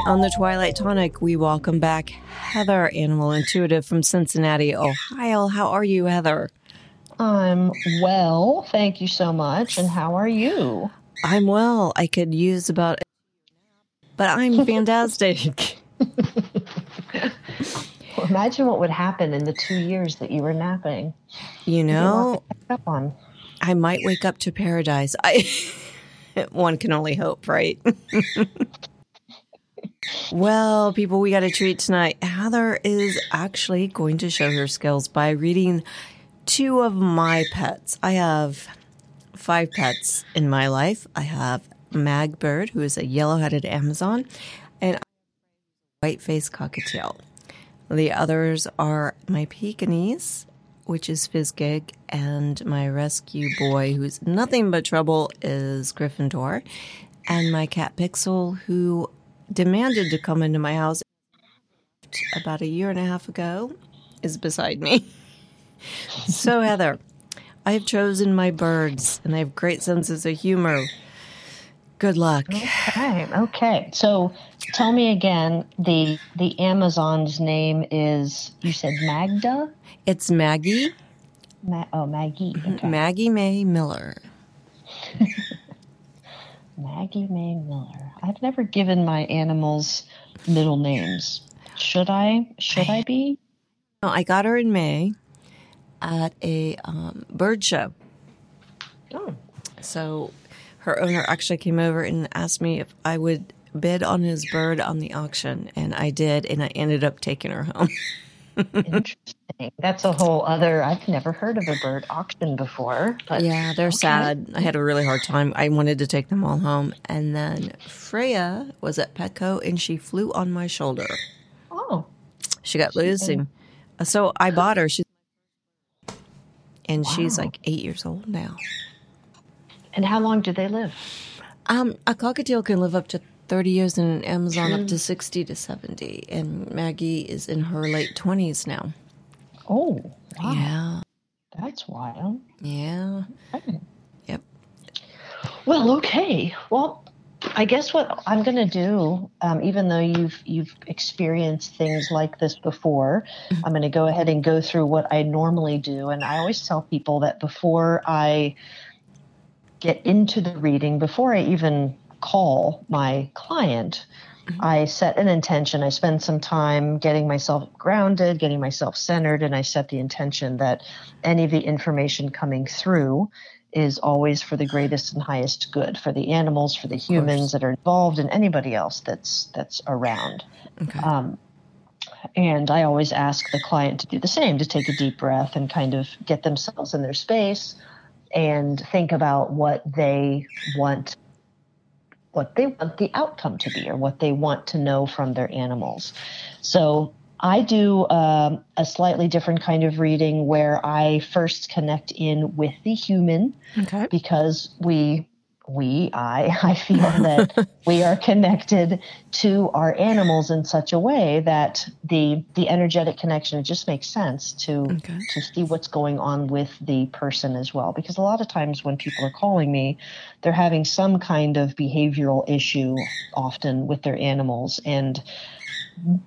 Tonight on the Twilight Tonic, we welcome back Heather, animal intuitive from Cincinnati, Ohio. How are you, Heather? I'm well, thank you so much. And how are you? I'm well. I could use about, but I'm fantastic. well, imagine what would happen in the two years that you were napping. You know. I might wake up to paradise. I one can only hope, right? Well, people, we got a treat tonight. Heather is actually going to show her skills by reading two of my pets. I have five pets in my life. I have Magbird, who is a yellow headed Amazon, and white faced cockatiel. The others are my Pekingese, which is Fizzgig, and my rescue boy, who's nothing but trouble, is Gryffindor, and my cat Pixel, who demanded to come into my house about a year and a half ago is beside me. so, Heather, I have chosen my birds and they have great senses of humor. Good luck. Okay. Okay. So, tell me again the the Amazon's name is you said Magda? It's Maggie. Ma- oh, Maggie. Mm-hmm. Okay. Maggie May Miller. Maggie May Miller. I've never given my animals middle names. Should I? Should I, I be? No, I got her in May at a um, bird show. Oh. So her owner actually came over and asked me if I would bid on his bird on the auction, and I did, and I ended up taking her home. Interesting. That's a whole other. I've never heard of a bird auction before. But yeah, they're okay. sad. I had a really hard time. I wanted to take them all home, and then Freya was at Petco, and she flew on my shoulder. Oh, she got losing. So I bought her. She's and wow. she's like eight years old now. And how long do they live? Um, a cockatiel can live up to 30 years in Amazon up to 60 to 70. And Maggie is in her late 20s now. Oh, wow. Yeah. That's wild. Yeah. Okay. Yep. Well, okay. Well, I guess what I'm going to do, um, even though you've you've experienced things like this before, mm-hmm. I'm going to go ahead and go through what I normally do. And I always tell people that before I get into the reading, before I even call my client, mm-hmm. I set an intention. I spend some time getting myself grounded, getting myself centered, and I set the intention that any of the information coming through is always for the greatest and highest good for the animals, for the humans that are involved, and anybody else that's that's around. Okay. Um, and I always ask the client to do the same, to take a deep breath and kind of get themselves in their space and think about what they want what they want the outcome to be or what they want to know from their animals. So I do um, a slightly different kind of reading where I first connect in with the human okay. because we we, I, I feel that we are connected to our animals in such a way that the the energetic connection it just makes sense to okay. to see what's going on with the person as well. Because a lot of times when people are calling me, they're having some kind of behavioral issue, often with their animals, and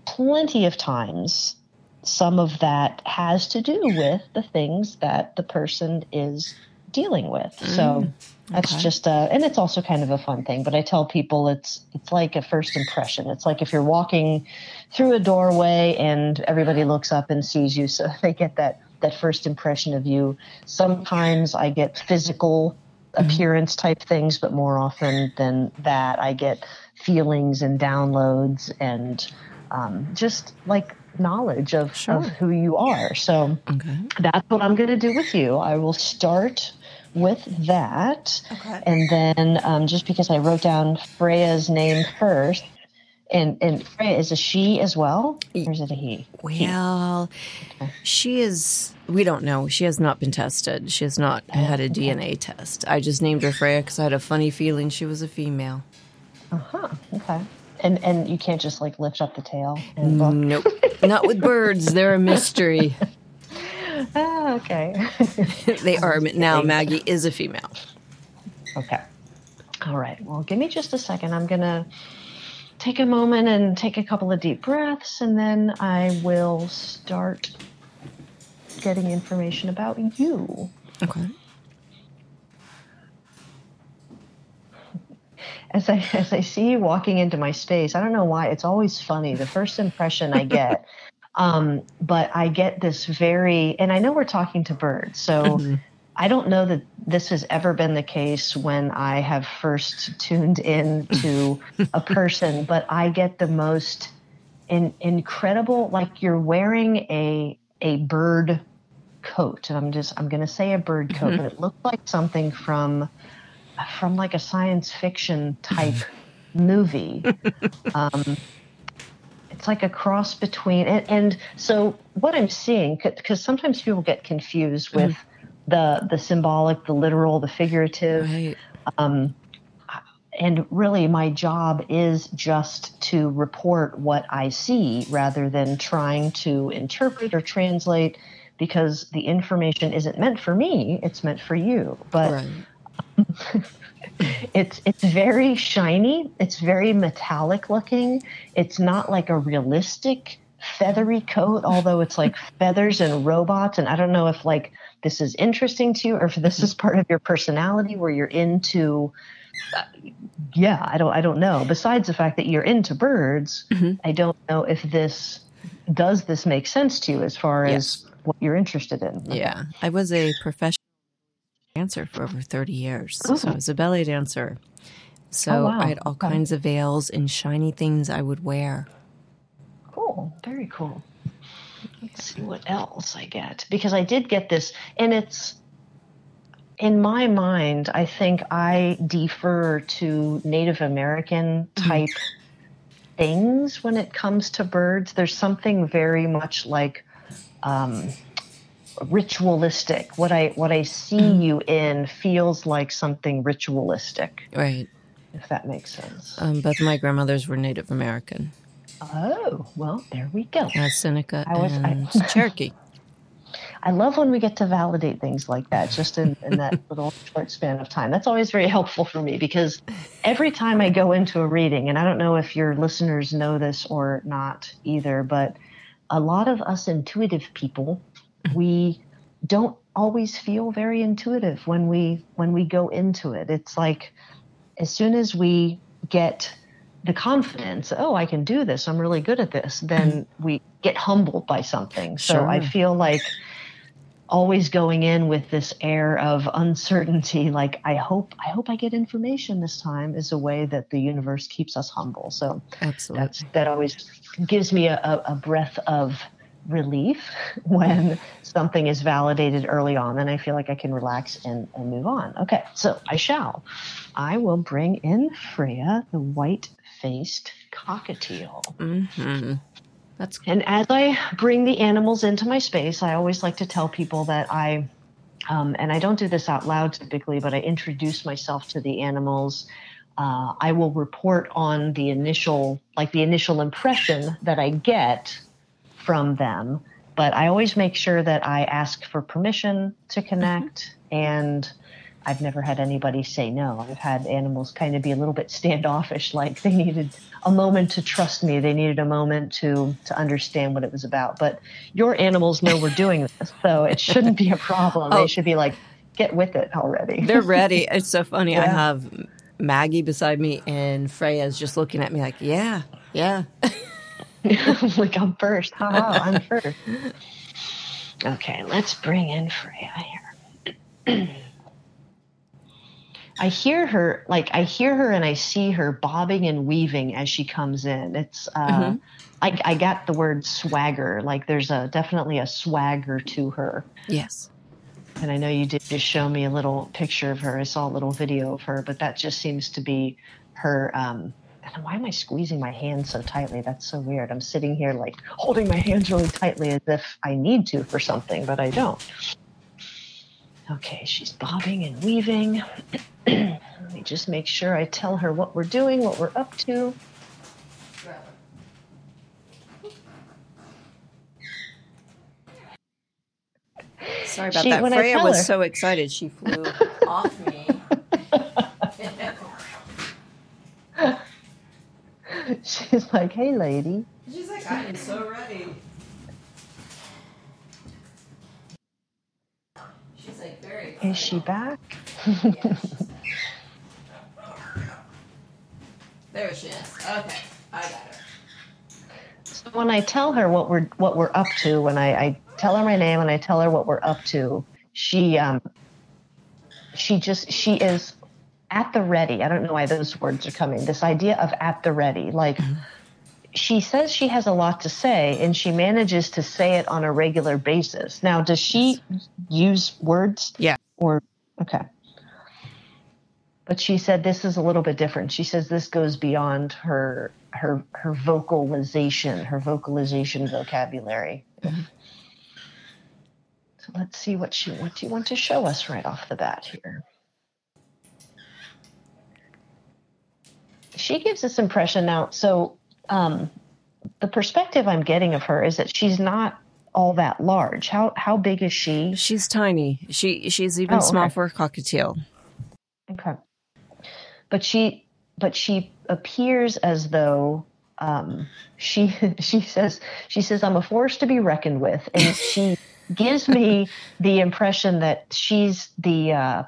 plenty of times some of that has to do with the things that the person is dealing with. Mm. So that's okay. just a, and it's also kind of a fun thing. But I tell people it's it's like a first impression. It's like if you're walking through a doorway and everybody looks up and sees you, so they get that that first impression of you. Sometimes I get physical mm-hmm. appearance type things, but more often than that, I get feelings and downloads and um, just like knowledge of, sure. of who you are. So okay. that's what I'm going to do with you. I will start with that. Okay. And then um, just because I wrote down Freya's name first, and, and Freya is a she as well, or is it a he? Well, okay. she is. We don't know. She has not been tested. She has not oh, had a okay. DNA test. I just named her Freya because I had a funny feeling she was a female. Uh huh. Okay. And and you can't just like lift up the tail. And look. Nope. not with birds. They're a mystery. Ah, okay. they are now. Maggie is a female. Okay. All right. Well, give me just a second. I'm gonna take a moment and take a couple of deep breaths, and then I will start getting information about you. Okay. As I as I see you walking into my space, I don't know why it's always funny. The first impression I get um, but I get this very, and I know we're talking to birds, so mm-hmm. I don't know that this has ever been the case when I have first tuned in to a person, but I get the most in, incredible, like you're wearing a a bird coat, and I'm just I'm going to say a bird coat, mm-hmm. but it looked like something from from like a science fiction type movie. Um, it's like a cross between and, and so what i'm seeing because sometimes people get confused mm-hmm. with mm the the symbolic the literal the figurative right. um, and really my job is just to report what i see rather than trying to interpret or translate because the information isn't meant for me it's meant for you but right. it's it's very shiny. It's very metallic looking. It's not like a realistic feathery coat, although it's like feathers and robots. And I don't know if like this is interesting to you or if this is part of your personality where you're into. Uh, yeah, I don't. I don't know. Besides the fact that you're into birds, mm-hmm. I don't know if this does this make sense to you as far yes. as what you're interested in. Okay. Yeah, I was a professional dancer for over 30 years. Oh. So I was a ballet dancer. So oh, wow. I had all okay. kinds of veils and shiny things I would wear. Cool. Very cool. Let's see what else I get. Because I did get this, and it's in my mind, I think I defer to Native American mm-hmm. type things when it comes to birds. There's something very much like um, ritualistic. What I what I see mm. you in feels like something ritualistic. Right. If that makes sense. Um, both my grandmothers were Native American. Oh, well, there we go. Uh, Seneca I was, and I, Cherokee. I love when we get to validate things like that, just in, in that little short span of time. That's always very helpful for me because every time I go into a reading, and I don't know if your listeners know this or not either, but a lot of us intuitive people we don't always feel very intuitive when we when we go into it. It's like as soon as we get the confidence oh i can do this. I'm really good at this then mm-hmm. we get humbled by something. So sure. i feel like always going in with this air of uncertainty like i hope i hope i get information this time is a way that the universe keeps us humble. So absolutely. that always gives me a, a breath of relief when something is validated early on, then I feel like I can relax and, and move on. Okay, so I shall. I will bring in Freya, the white faced cockatiel. Mm-hmm. That's And as I bring the animals into my space, I always like to tell people that I um, and I don't do this out loud typically, but I introduce myself to the animals. Uh, I will report on the initial, like the initial impression that I get from them. But I always make sure that I ask for permission to connect, mm-hmm. and I've never had anybody say no. I've had animals kind of be a little bit standoffish, like they needed a moment to trust me. They needed a moment to to understand what it was about. But your animals know we're doing this, so it shouldn't be a problem. Oh. They should be like, get with it already. They're ready. It's so funny. Yeah. I have Maggie beside me, and Freya's just looking at me like, yeah, yeah. like I'm first. Ha I'm first. Okay, let's bring in Freya here. I hear her like I hear her and I see her bobbing and weaving as she comes in. It's uh, mm-hmm. I, I got the word swagger. Like there's a definitely a swagger to her. Yes. And I know you did just show me a little picture of her. I saw a little video of her, but that just seems to be her. Um, and why am I squeezing my hands so tightly? That's so weird. I'm sitting here like holding my hands really tightly as if I need to for something, but I don't. Okay, she's bobbing and weaving. Let me just make sure I tell her what we're doing, what we're up to. Sorry about she, that. Freya was her, so excited she flew off me. She's like, "Hey, lady." She's like, "I am so ready." She's like, "Very." Is she back? yes. There she is. Okay, I got her. So when I tell her what we're what we're up to, when I, I tell her my name and I tell her what we're up to, she um she just she is at the ready. I don't know why those words are coming. This idea of at the ready, like. Mm-hmm. She says she has a lot to say and she manages to say it on a regular basis. Now, does she use words? Yeah. Or, okay. But she said this is a little bit different. She says this goes beyond her her her vocalization, her vocalization vocabulary. Mm-hmm. So let's see what she what do you want to show us right off the bat here. She gives this impression now. So um, the perspective I'm getting of her is that she's not all that large. How how big is she? She's tiny. She she's even oh, small for a cockatiel. Okay but she but she appears as though um, she she says she says I'm a force to be reckoned with, and she gives me the impression that she's the uh,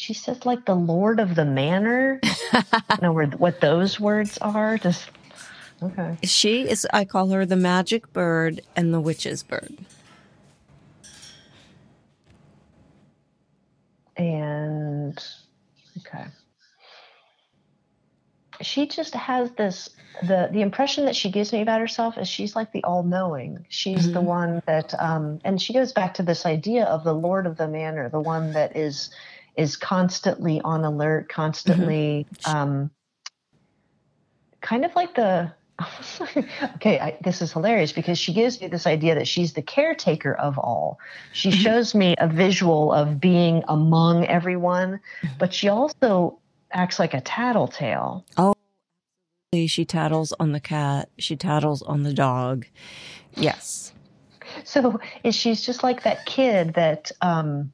she says like the lord of the manor. I know what those words are. Just okay. She is. I call her the magic bird and the witch's bird. And Okay. She just has this the the impression that she gives me about herself is she's like the all knowing. She's mm-hmm. the one that um and she goes back to this idea of the lord of the manor, the one that is is constantly on alert, constantly mm-hmm. um kind of like the okay, I, this is hilarious because she gives me this idea that she's the caretaker of all. She mm-hmm. shows me a visual of being among everyone, mm-hmm. but she also acts like a tattletale. Oh, she tattles on the cat. She tattles on the dog. Yes. So is she's just like that kid that, um,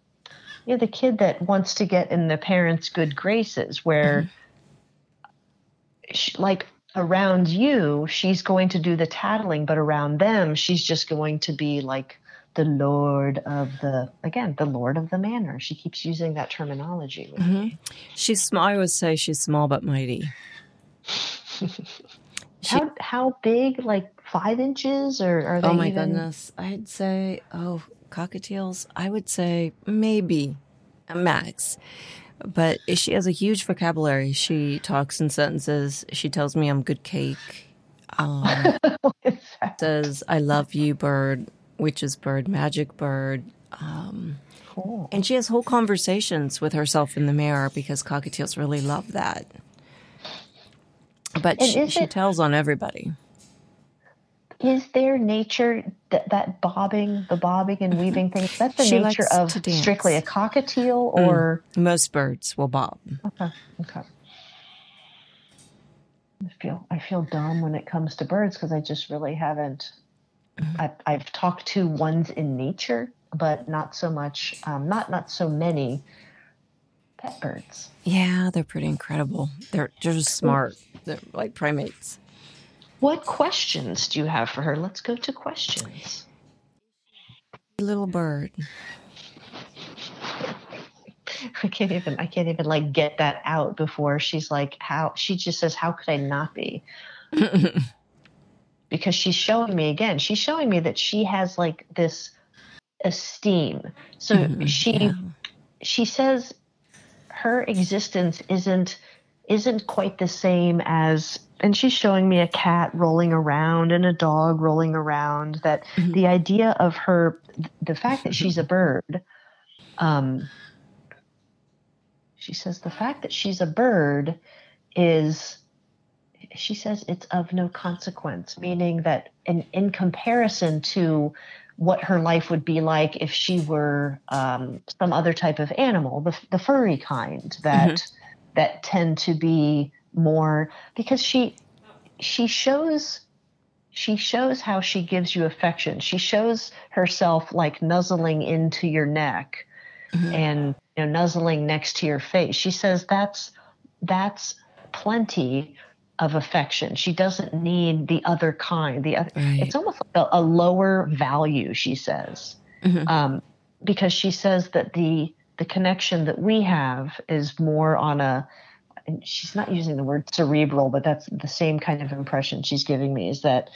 you know, the kid that wants to get in the parents' good graces, where, mm-hmm. she, like, around you, she's going to do the tattling, but around them, she's just going to be like the lord of the again the lord of the manor. She keeps using that terminology. Mm-hmm. She's small. I would say she's small but mighty. she, how how big? Like five inches, or are they? Oh my even... goodness! I'd say oh cockatiels. I would say maybe a max but she has a huge vocabulary. She talks in sentences. She tells me I'm good cake. Um, says I love you, bird, witch's bird, magic bird. Um, cool. And she has whole conversations with herself in the mirror because cockatiels really love that. But she, she tells on everybody. Is there nature that that bobbing, the bobbing and weaving thing? Is that the She nature of strictly a cockatiel or Most birds will bob. okay, okay. I feel I feel dumb when it comes to birds because I just really haven't. I've, I've talked to ones in nature, but not so much. Um, not not so many pet birds. Yeah, they're pretty incredible. They're they're just smart. They're like primates. What questions do you have for her? Let's go to questions. Little bird. I can't even I can't even like get that out before she's like how she just says how could I not be? because she's showing me again. She's showing me that she has like this esteem. So Mhm, she yeah. she says her existence isn't isn't quite the same as and she's showing me a cat rolling around and a dog rolling around that Mhm. the idea of her the fact that she's a bird um she says the fact that she's a bird is she says it's of no consequence meaning that in, in comparison to what her life would be like if she were um, some other type of animal the, the furry kind that that tend to be more because she she shows she shows how she gives you affection she shows herself like nuzzling into your neck Mhm. and you know nuzzling next to your face she says that's that's plenty of affection she doesn't need the other kind the oth- Right. it's almost like a, a lower value she says Mhm. um, because she says that the the connection that we have is more on a and she's not using the word cerebral but that's the same kind of impression she's giving me is that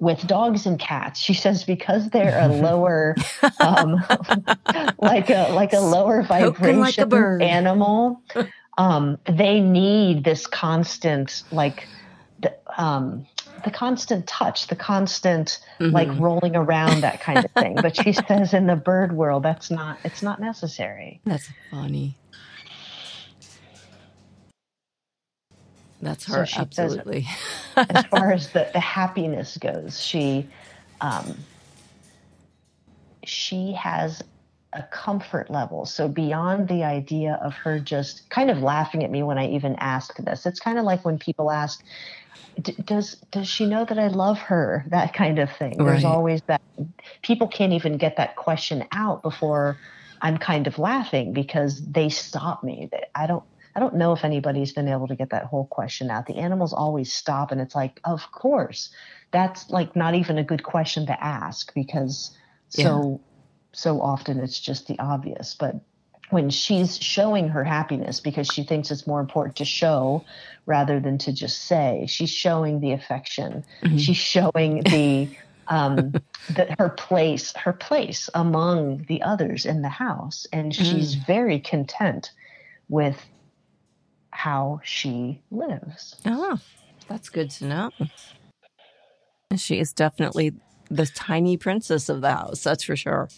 with dogs and cats she says because they're a lower um, like a like a lower vibration like a animal um, they need this constant like the, um, the constant touch the constant like Mhm. rolling around that kind of thing but she says in the bird world that's not it's not necessary That's funny. That's So her, it. absolutely. as far as the, the happiness goes she um, she has a comfort level. So beyond the idea of her just kind of laughing at me when i even ask this it's kind of like when people ask "D- does does she know that i love her? That kind of thing. There's always that people can't even get that question out before i'm kind of laughing because they stop me. I don't I don't know if anybody's been able to get that whole question out. The animals always stop, and it's like, of course, that's like not even a good question to ask because so so often it's just the obvious. But when she's showing her happiness because she thinks it's more important to show rather than to just say, she's showing the affection. Mhm. She's showing the um, that her place, her place among the others in the house, and she's very content with how she lives. Oh, that's good to know. She is definitely the tiny princess of the house. That's for sure.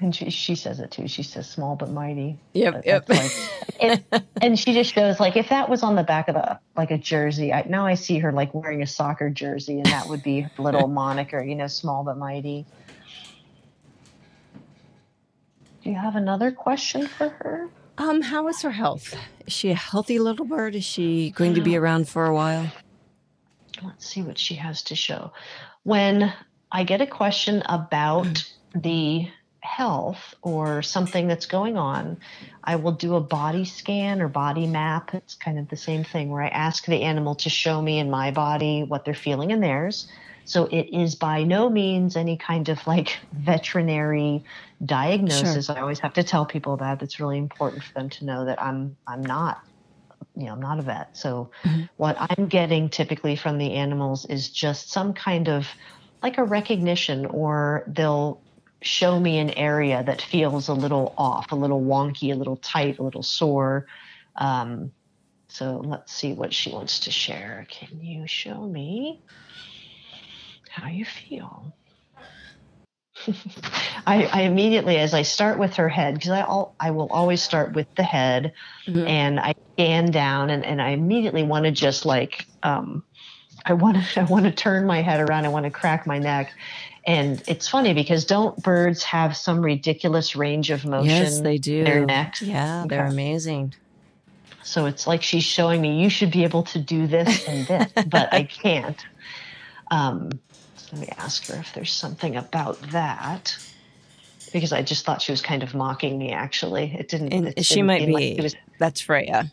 And she, she says it too. She says small but mighty. Yep, yep. like- it- and she just shows like if that was on the back of a like a jersey. I, now I see her like wearing a soccer jersey, and that would be little moniker. You know, small but mighty. Do you have another question for her? Um, how is her health? Is she a healthy little bird? Is she going to be around for a while? Let's see what she has to show. When I get a question about hmm. the health or something that's going on, I will do a body scan or body map. It's kind of the same thing where I ask the animal to show me in my body what they're feeling in theirs. So it is by no means any kind of like veterinary diagnosis. I always have to tell people that. It's really important for them to know that I'm I'm not you know, I'm not a vet. So what I'm getting typically from the animals is just some kind of like a recognition or they'll show me an area that feels a little off, a little wonky, a little tight, a little sore. Um, so let's see what she wants to share. Can you show me how you feel? I, I immediately, as I start with her head, because I, al- I will always start with the head, Mhm. and I scan down, and, and I immediately want to just like um, I want to I want to turn my head around. I want to crack my neck. And it's funny because don't birds have some ridiculous range of motion? Yes, they do. Their necks. Yeah, they're Okay. amazing. So it's like she's showing me you should be able to do this and this, but I can't. Um, let me ask her if there's something about that. Because I just thought she was kind of mocking me. Actually, it didn't. And it she didn't might like be. she was That's Freya.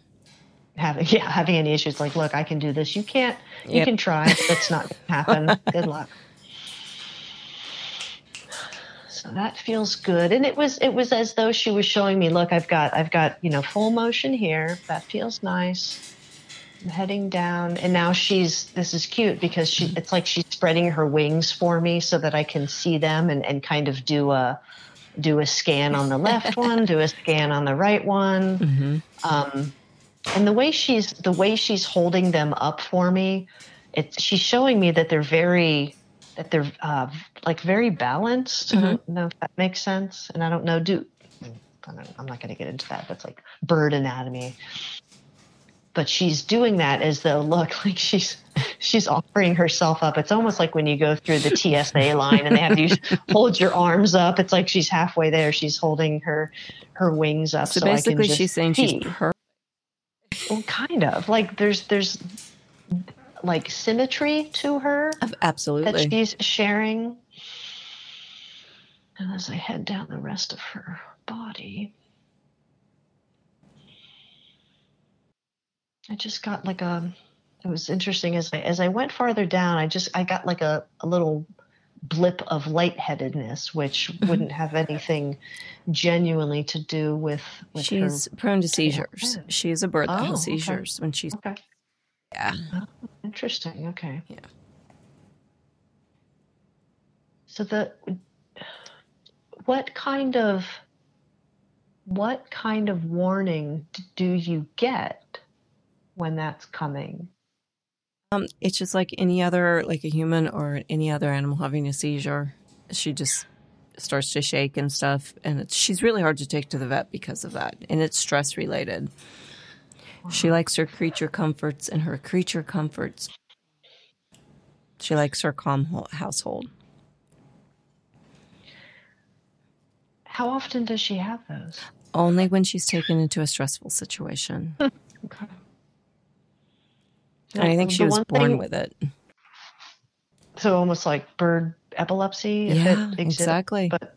having yeah having any issues. Like, look, I can do this. You can't. You Yep. can try. That's not gonna happen. Good luck. So that feels good, and it was it was as though she was showing me, look, I've got I've got you know full motion here. That feels nice. I'm heading down, and now she's this is cute because she it's like she's spreading her wings for me so that I can see them and and kind of do a do a scan on the left one, do a scan on the right one. Um, and the way she's the way she's holding them up for me, it's she's showing me that they're very that they're uh, like very balanced. I don't know if that makes sense, and I don't know do. I am not going to get into that. That's like bird anatomy. But she's doing that as though look like she's she's offering herself up. It's almost like when you go through the TSA line and they have you hold your arms up. It's like she's halfway there. She's holding her her wings up. So, So, I can basically, she's saying see. she's perfect. Well, kind of like there's there's like symmetry to her Absolutely. That she's sharing. And as I head down the rest of her body, I just got like a. It was interesting as I as I went farther down. I just I got like a, a little blip of lightheadedness, which wouldn't have anything genuinely to do with with She's her. prone to seizures. Yeah. She's a bird that Oh, has okay. seizures when she's. Okay, Yeah. Oh, interesting. Okay. Yeah. So the what kind of what kind of warning do you get when that's coming? Um, it's just like any other, like a human or any other animal having a seizure. She just starts to shake and stuff, and it's, she's really hard to take to the vet because of that, and it's stress related. She likes her creature comforts, and her creature comforts. She likes her calm household. How often does she have those? Only when she's taken into a stressful situation. Okay. And I think she was born thing- with it. So almost like bird epilepsy, if Yeah, it exists, exactly. but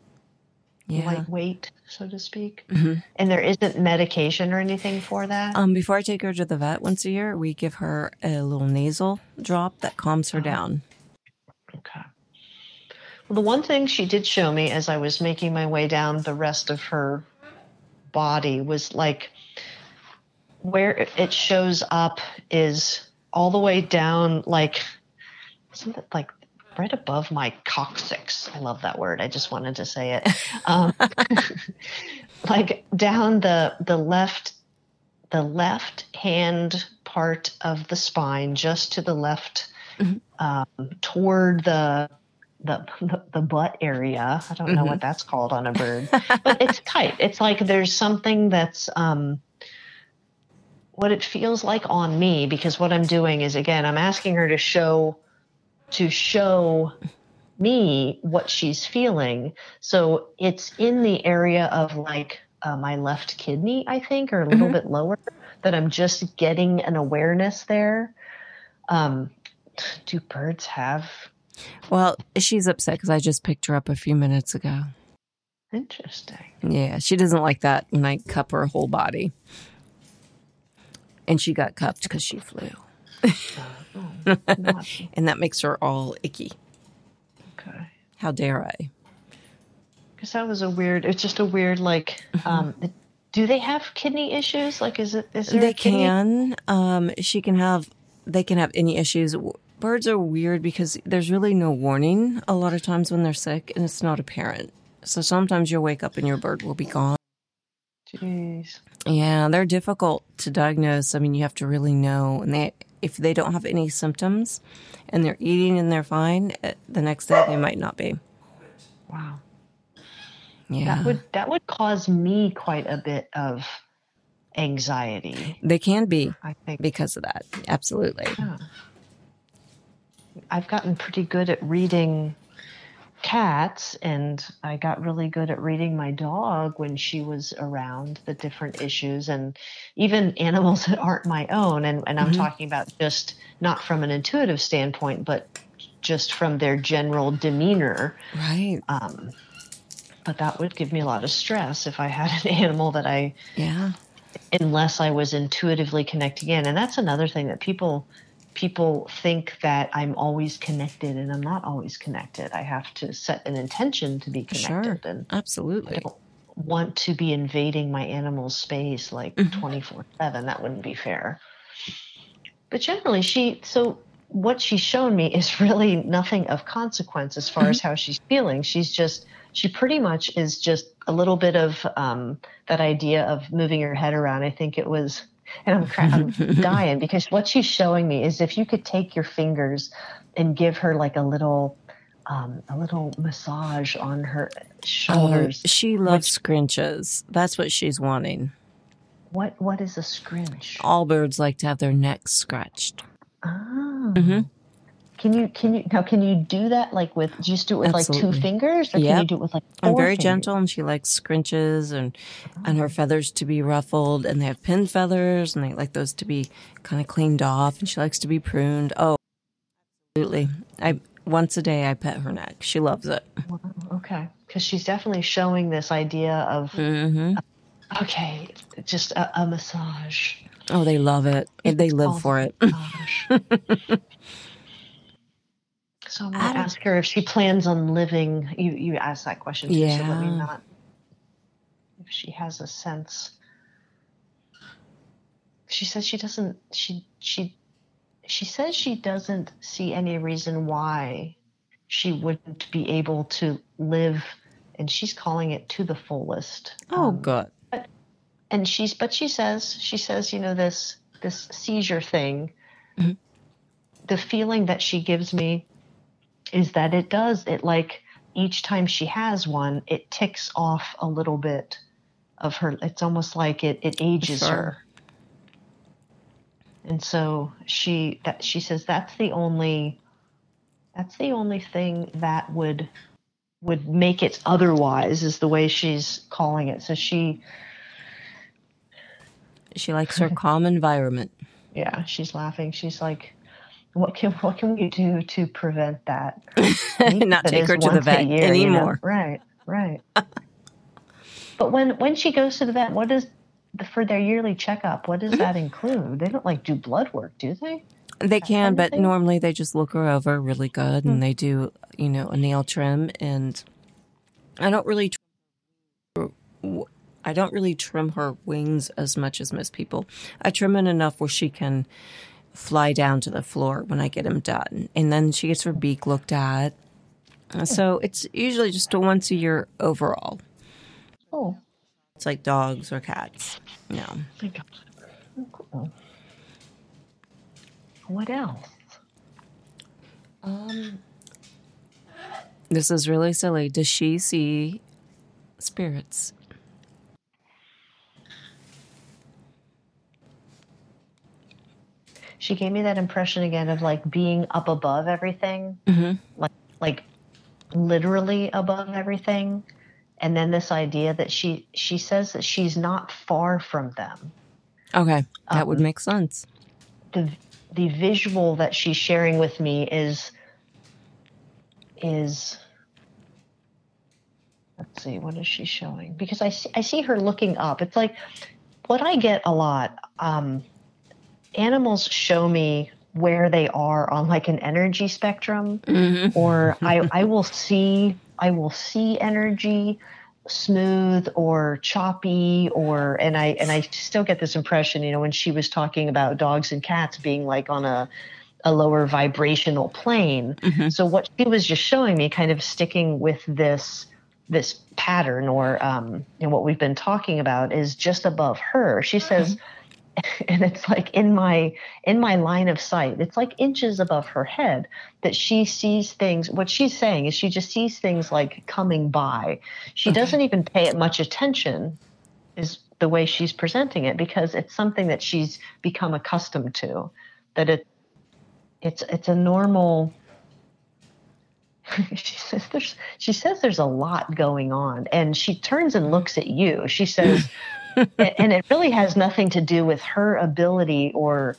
Yeah. lightweight, so to speak. Mhm. And there isn't medication or anything for that. Um, before I take her to the vet once a year, we give her a little nasal drop that calms her down. Okay. Well, the one thing she did show me as I was making my way down the rest of her body was like where it shows up is all the way down, like, like right above my coccyx? I love that word. I just wanted to say it. Um, like down the the left the left hand part of the spine, just to the left, um, toward the, the the the butt area. I don't know what that's called on a bird, but it's tight. It's like there's something that's um, what it feels like on me because what I'm doing is again I'm asking her to show to show me what she's feeling. So it's in the area of like uh, my left kidney, I think, or a little bit lower, that I'm just getting an awareness there. Um, do birds have? Well, she's upset because I just picked her up a few minutes ago. Interesting. Yeah, she doesn't like that when I cup her whole body. And she got cuffed because she flew. And that makes her all icky. okay. How dare I? Because that was a weird. It's just a weird like. Um, do they have kidney issues? Like, is it? Is there They can. Um, she can have. They can have any issues. Birds are weird because there's really no warning a lot of times when they're sick, and it's not apparent. So sometimes you'll wake up and your bird will be gone. Jeez. Yeah, they're difficult to diagnose. I mean, you have to really know, and they if they don't have any symptoms, and they're eating and they're fine, eh, the next day they might not be. Wow. Yeah, That would that would cause me quite a bit of anxiety. they can be I think. because of that. Absolutely. Yeah. I've gotten pretty good at reading cats and I got really good at reading my dog when she was around the different issues and even animals that aren't my own and, and I'm Mhm. talking about just not from an intuitive standpoint but just from their general demeanor Right. um, but that would give me a lot of stress if I had an animal that I Yeah. unless I was intuitively connecting in. And that's another thing that people people think that I'm always connected and I'm not always connected. I have to set an intention to be connected Sure. and Absolutely. I don't want to be invading my animal's space like Mhm. 24/7. That wouldn't be fair. But generally she so what she's shown me is really nothing of consequence as far as how she's feeling. She's just she pretty much is just a little bit of um, that idea of moving her head around. I think it was, and I'm, cra- I'm dying because what she's showing me is if you could take your fingers and give her like a little, um, a little massage on her Oh, shoulders. she loves scrunches. That's what she's wanting. what what is a scrunch? All birds like to have their necks scratched. Oh. Mhm. Can you can you now can you do that like with just do it with like two fingers or can you do it with like I'm very fingers? gentle, and she likes scrunches and and her feathers to be ruffled, and they have pin feathers, and they like those to be kind of cleaned off, and she likes to be pruned. Oh, absolutely. I once a day I pet her neck. She loves it. Wow, okay, because she's definitely showing this idea of hmm okay, just a, a massage. Oh, they love it. They live for it. So I'm going to ask her if she plans on living. You you asked that question too, so let me Yeah. not. If she has a sense. She says she doesn't. She she she says she doesn't see any reason why she wouldn't be able to live, and she's calling it to the fullest. Oh, Um, good. and she's but she says she says you know this this seizure thing Mhm. the feeling that she gives me is that it does it like each time she has one it ticks off a little bit of her it's almost like it it ages Sure. her and so she that she says that's the only that's the only thing that would would make it otherwise is the way she's calling it so she She likes her calm environment. Yeah, she's laughing. She's like, "What can what can we do to prevent that? Not That take her to the vet year, you know? anymore. Right, right. but when when she goes to the vet, what does for their yearly checkup? What does Mm-hmm. that include? They don't like do blood work, do they? They can, but normally they just look her over really good, and they do, you know, a nail trim. And I don't really, tr- I don't really trim her wings as much as most people. I trim it enough where she can fly down to the floor when I get them done, and then she gets her beak looked at. So it's usually just a once a year overall. Oh, It's like dogs or cats. No. God. Oh, cool. What else? Um, this is really silly. Does she see spirits? She gave me that impression again of like being up above everything. Mm-hmm. like like literally above everything and then this idea that she she says that she's not far from them Okay, that would Um, make sense. the the visual that she's sharing with me is is let's see what is she showing because i see, I see her looking up it's like what i get a lot um animals show me where they are on like an energy spectrum Mm-hmm. or I, I will see I will see energy smooth or choppy or and I and I still get this impression, you know, when she was talking about dogs and cats being like on a a lower vibrational plane. Mhm. So what she was just showing me, kind of sticking with this this pattern or um and what we've been talking about is just above her. She says and it's like in my in my line of sight it's like inches above her head that she sees things what she's saying is she just sees things like coming by she Okay. doesn't even pay it much attention is the way she's presenting it because it's something that she's become accustomed to that it it's it's a normal she says there's she says there's a lot going on and she turns and looks at you she says and it really has nothing to do with her ability or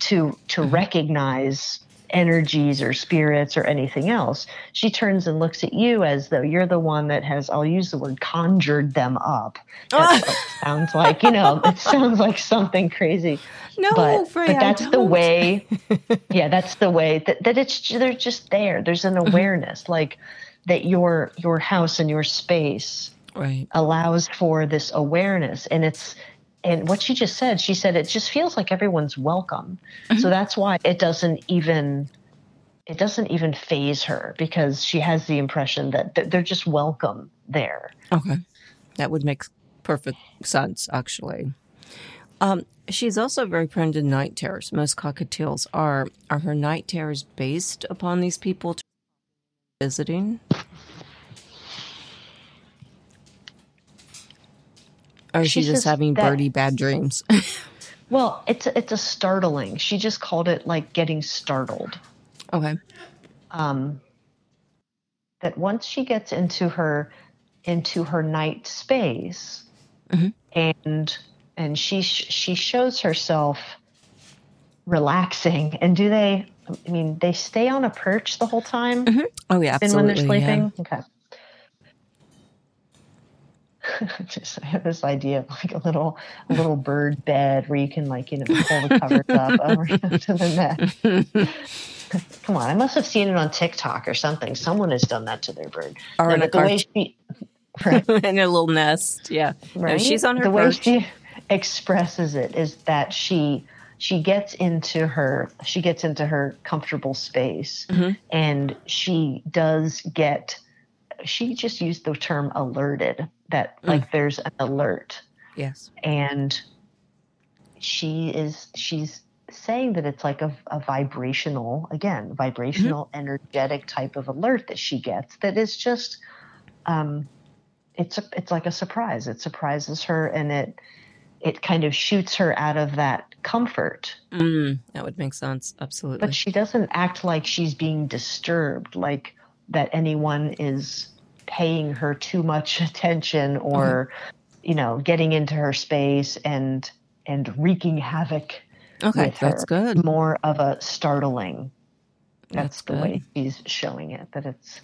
to to mm-hmm. recognize energies or spirits or anything else she turns and looks at you as though you're the one that has i'll use the word conjured them up sounds like you know it sounds like something crazy no, but, Freya, but that's the way. yeah, that's the way that, that it's they're just there. There's an mm-hmm. awareness, like that your your house and your space right. allows for this awareness, and it's and what she just said. She said it just feels like everyone's welcome. Mm-hmm. So that's why it doesn't even it doesn't even faze her because she has the impression that they're just welcome there. Okay, that would make perfect sense, actually. Um, she's also very prone to night terrors. Most cockatiels are. Are her night terrors based upon these people visiting? Or is she, she just having that, birdie bad dreams? well, it's a, it's a startling. She just called it like getting startled. Okay. Um, that once she gets into her into her night space mm-hmm. and and she she shows herself relaxing. And do they? I mean, they stay on a perch the whole time. Mm-hmm. Oh yeah, absolutely. And when they're sleeping. Yeah. Okay. Just I have this idea of like a little a little bird bed where you can like you know pull the covers up over to the neck. Come on, I must have seen it on TikTok or something. Someone has done that to their bird. Or in a the way she, right. in a little nest. Yeah, right? No, she's on her the perch. Way she, expresses it is that she she gets into her she gets into her comfortable space mm-hmm. and she does get she just used the term alerted that mm. like there's an alert yes and she is she's saying that it's like a, a vibrational again vibrational mm-hmm. energetic type of alert that she gets that is just um it's a, it's like a surprise it surprises her and it it kind of shoots her out of that comfort. Mm, that would make sense. Absolutely. But she doesn't act like she's being disturbed, like that anyone is paying her too much attention or, mm-hmm. you know, getting into her space and and wreaking havoc. Okay, that's good. More of a startling. That's, that's the good. way she's showing it. That it's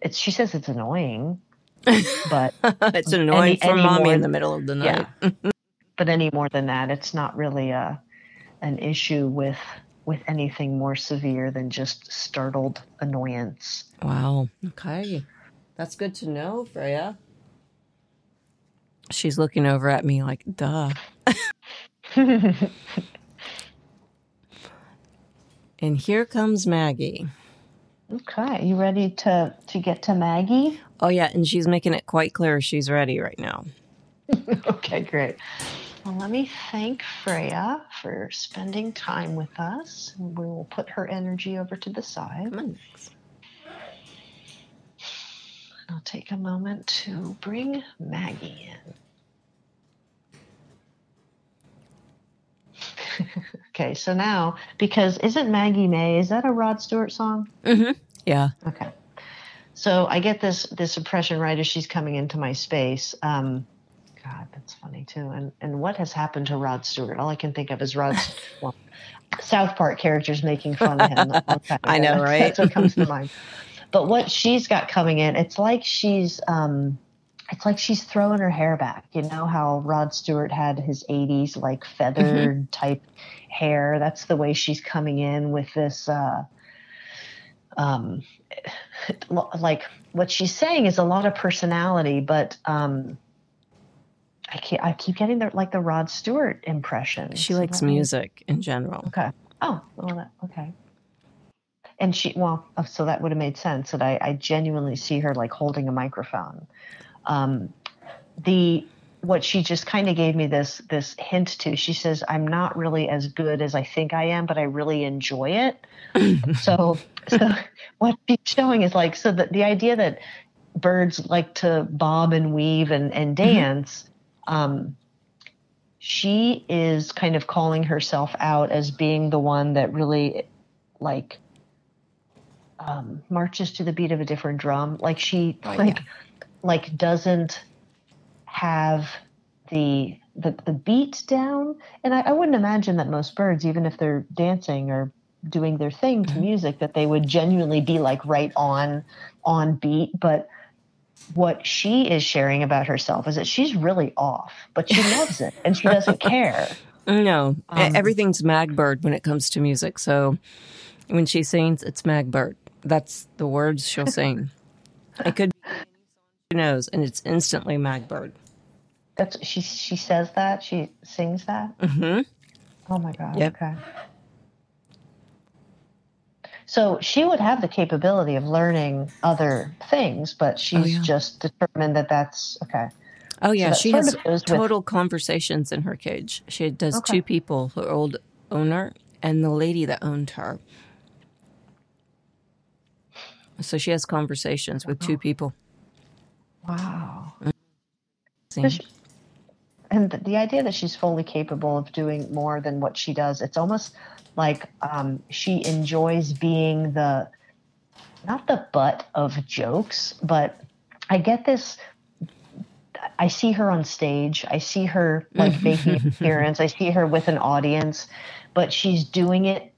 it's. She says it's annoying, but it's annoying any, for any mommy in the middle of the night. Yeah. but any more than that, it's not really a an issue with with anything more severe than just startled annoyance. Wow. Okay. That's good to know, Freya. She's looking over at me like, duh. and here comes Maggie. Okay, you ready to to get to Maggie? Oh yeah, and she's making it quite clear she's ready right now. okay, great. Well, let me thank Freya for spending time with us. We will put her energy over to the side. I'll take a moment to bring Maggie in. okay, so now, because isn't Maggie May, is that a Rod Stewart song? Mm-hmm. Yeah. Okay. So I get this this impression right as she's coming into my space. Um, God, that's funny too. And and what has happened to Rod Stewart? All I can think of is Rod, well, South Park characters making fun of him. I know, right? That's what comes to mind. But what she's got coming in, it's like she's um, it's like she's throwing her hair back. You know how Rod Stewart had his '80s like feathered mm-hmm. type hair. That's the way she's coming in with this. Uh, um, like what she's saying is a lot of personality, but um, I keep I keep getting the like the Rod Stewart impression. She so likes music in general. Okay. Oh, well, that, okay. And she well, oh, so that would have made sense that I, I genuinely see her like holding a microphone. Um, the what she just kind of gave me this this hint to. She says, "I'm not really as good as I think I am, but I really enjoy it." so, so what she's showing is like so that the idea that birds like to bob and weave and, and mm-hmm. dance um, she is kind of calling herself out as being the one that really like um, marches to the beat of a different drum. Like she Oh, like yeah. like doesn't have the the the beat down. And I, I wouldn't imagine that most birds, even if they're dancing or doing their thing Mm-hmm. to music, that they would genuinely be like right on on beat. But what she is sharing about herself is that she's really off, but she loves it and she doesn't care. No, Um, everything's Magbird when it comes to music. So when she sings, it's Magbird. That's the words she'll sing. It could be who knows, and it's instantly Magbird. That's she she says that she sings that. hmm Oh my god. Yep. Okay. So she would have the capability of learning other things, but oh, she's Oh, yeah. just determined that that's okay. Oh yeah, that she has goes with- total conversations in her cage. She does Okay. two people: her old owner and the lady that owned her. So she has conversations with two people. Wow. She- And the, the idea that she's fully capable of doing more than what she does, it's almost like um, she enjoys being the not the butt of jokes, but I get this. I see her on stage. I see her like making an appearance. I see her with an audience, but she's doing it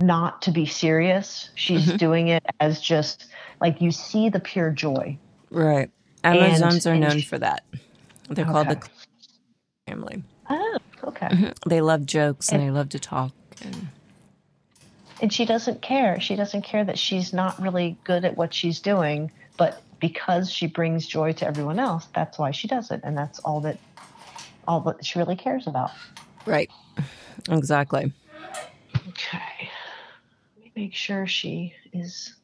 not to be serious. She's doing it as just like you see the pure joy. Right. Amazons are and known sh- for that. They're called the family. Oh, okay. They love jokes and they love to talk. And and she doesn't care. She doesn't care that she's not really good at what she's doing, but because she brings joy to everyone else, that's why she does it, and that's all that all that she really cares about. right. Exactly. Okay, let me make sure she is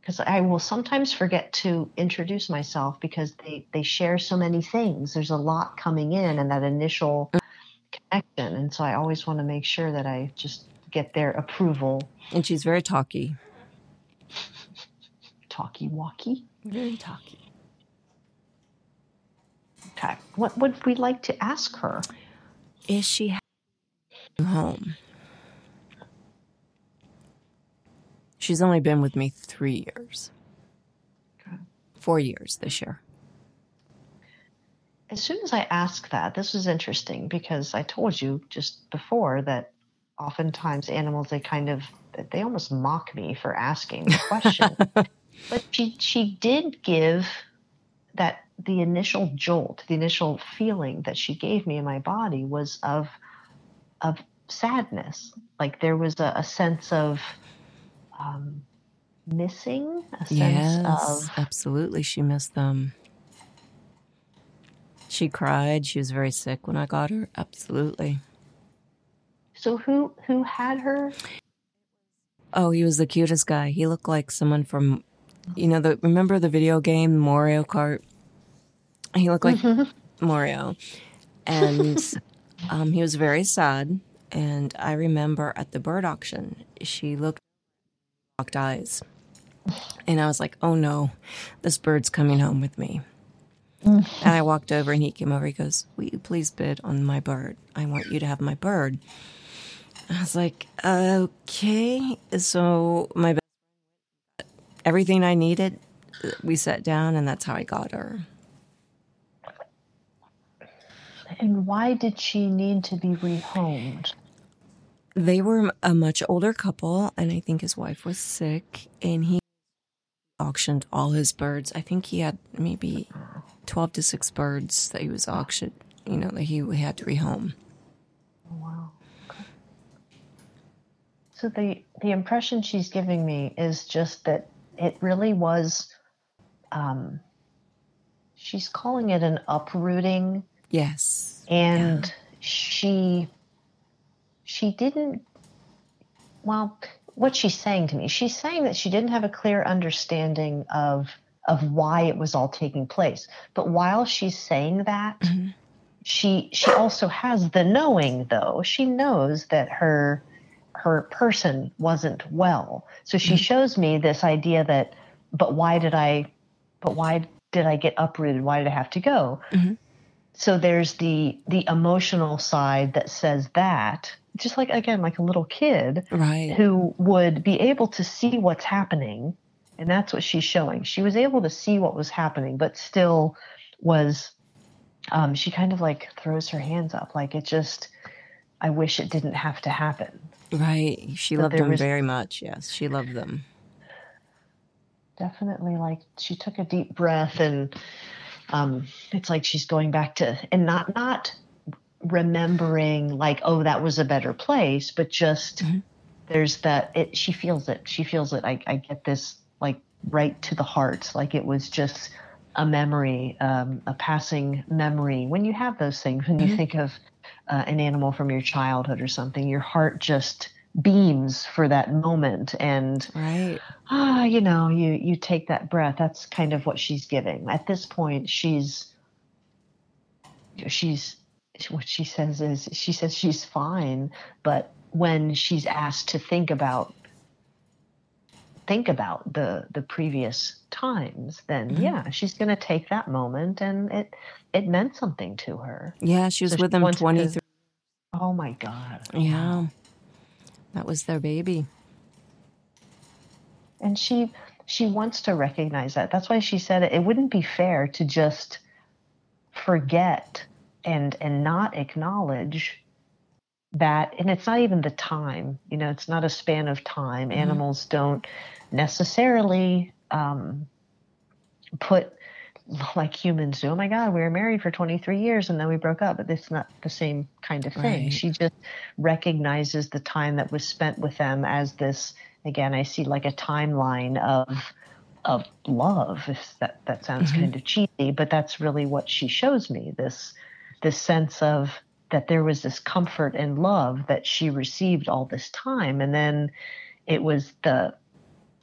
because I will sometimes forget to introduce myself because they they share so many things. There's a lot coming in, and that initial connection, and so I always want to make sure that I just get their approval. And she's very talky. Talkie walkie. Very talky. Okay. What would we like to ask her? Is she home? She's only been with me three years. Okay. Four years this year. As soon as I ask that, this was interesting because I told you just before that oftentimes animals they kind of they almost mock me for asking the question. but she she did give that the initial jolt, the initial feeling that she gave me in my body was of of sadness. Like there was a, a sense of um, missing, a sense Yes, of absolutely. She missed them. She cried. She was very sick when I got her. Absolutely. so who who had her Oh, he was the cutest guy. He looked like someone from, you know, the remember the video game Mario Kart. He looked like Mario, and um, he was very sad. And I remember at the bird auction, she looked locked eyes, and I was like, "Oh no, this bird's coming home with me." And I walked over, and he came over. He goes, "Will you please bid on my bird? I want you to have my bird." I was like, okay. So my best everything I needed, we sat down, and that's how I got her. and why did she need to be rehomed? They were a much older couple, and I think his wife was sick, and he auctioned all his birds. I think he had maybe twelve to six birds that he was auctioned. You know that he had to rehome. Wow. Okay. So the the impression she's giving me is just that it really was. Um, she's calling it an uprooting, Yes. and she she didn't. Well, what she's saying to me, she's saying that she didn't have a clear understanding of of why it was all taking place. But while she's saying that, she she also has the knowing though. She knows that her her person wasn't well. So she shows me this idea that but why did I but why did I get uprooted? Why did I have to go? Mhm. so there's the the emotional side that says that just like again like a little kid Right. who would be able to see what's happening and that's what she's showing she was able to see what was happening but still was um, she kind of like throws her hands up like it just i wish it didn't have to happen Right. She But loved them was- very much. Yes, she loved them. definitely like she took a deep breath and um, it's like she's going back to and not not remembering like oh that was a better place but just there's that it she feels it she feels it I, I get this right to the heart like it was just a memory um, a passing memory when you have those things when you think of uh, an animal from your childhood or something your heart just beams for that moment and Right. ah, you know, you you take that breath. That's kind of what she's giving. At this point, she's she's what she says is she says she's fine, but when she's asked to think about think about the the previous times, then mm-hmm. yeah, she's going to take that moment and it it meant something to her. Yeah, she was So with she them 23. Oh my god. Yeah. That was their baby. and she she wants to recognize that that's why she said it, it wouldn't be fair to just forget and and not acknowledge that and it's not even the time you know it's not a span of time. Animals don't necessarily um, put like humans do oh my god we were married for 23 years and then we broke up but it's not the same kind of thing. Right. she just recognizes the time that was spent with them as this again i see like a timeline of of love if that that sounds kind of cheesy but that's really what she shows me this this sense of that there was this comfort and love that she received all this time and then it was the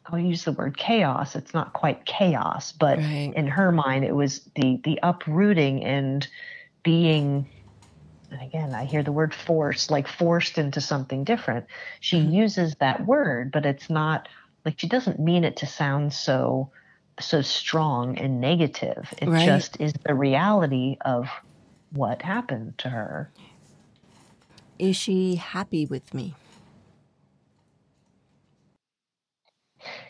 I'll use the word chaos. It's not quite chaos, but Right. in her mind, it was the the uprooting and being. And again, I hear the word forced, like forced into something different. She mm-hmm. uses that word, but it's not like she doesn't mean it to sound so so strong and negative. It Right. just is the reality of what happened to her. Is she happy with me?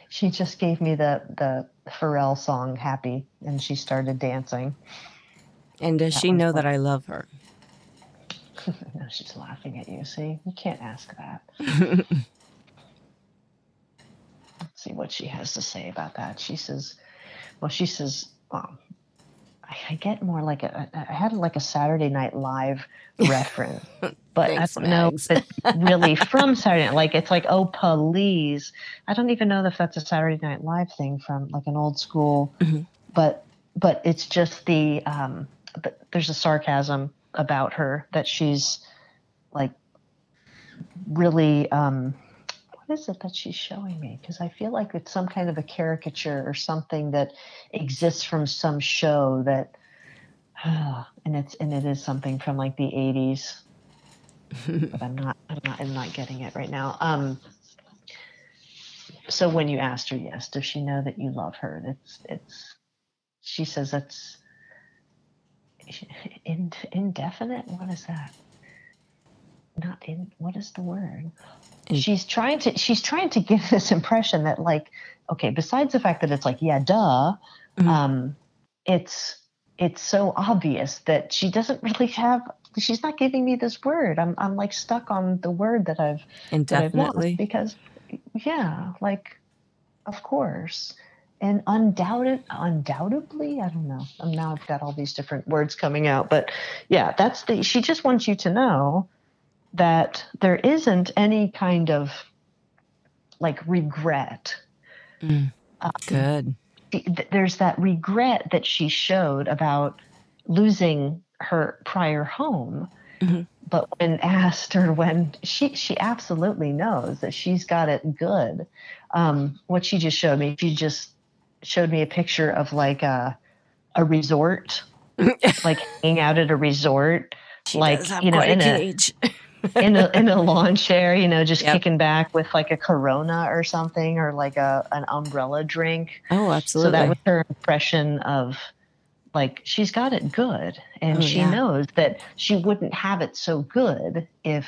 She just gave me the the Pharrell song "Happy," and she started dancing. And does she one's know that I love her? No, she's laughing at you. See, you can't ask that. Let's see what she has to say about that. She says, well, she says, um, I, get more like a, I had like a Saturday Night Live reference, but Thanks, I don't know if it's really from Saturday Night. Like, it's like, oh, please. I don't even know if that's a Saturday Night Live thing from like an old school, but, but it's just the, um, but there's a sarcasm about her that she's like really um what is it that she's showing me? Because i feel like it's some kind of a caricature or something that exists from some show that and it's and it is something from like the 80s but i'm not i'm not i'm not getting it right now. Um so when you asked her yes does she know that you love her? It's it's she says that's in, indefinite? What is that not in what is the word? In- she's trying to she's trying to give this impression that like okay besides the fact that it's like yeah duh Mhm. um it's it's so obvious that she doesn't really have she's not giving me this word. I'm i'm like stuck on the word that i've that I've lost because yeah like of course. And undoubted undoubtedly i don't know. Um, now i've got all these different words coming out but yeah that's the she just wants you to know that there isn't any kind of like regret Good. th- there's that regret that she showed about losing her prior home. Mhm. But when asked, or when she she absolutely knows that she's got it good. Um, what she just showed me, she just showed me a picture of like a a resort, like hanging out at a resort, She like you know in a a cage. in a in a lawn chair, you know, just Yep. kicking back with like a Corona or something, or like a an umbrella drink. oh, absolutely. So that was her impression of like she's got it good and Oh, she yeah. knows that she wouldn't have it so good if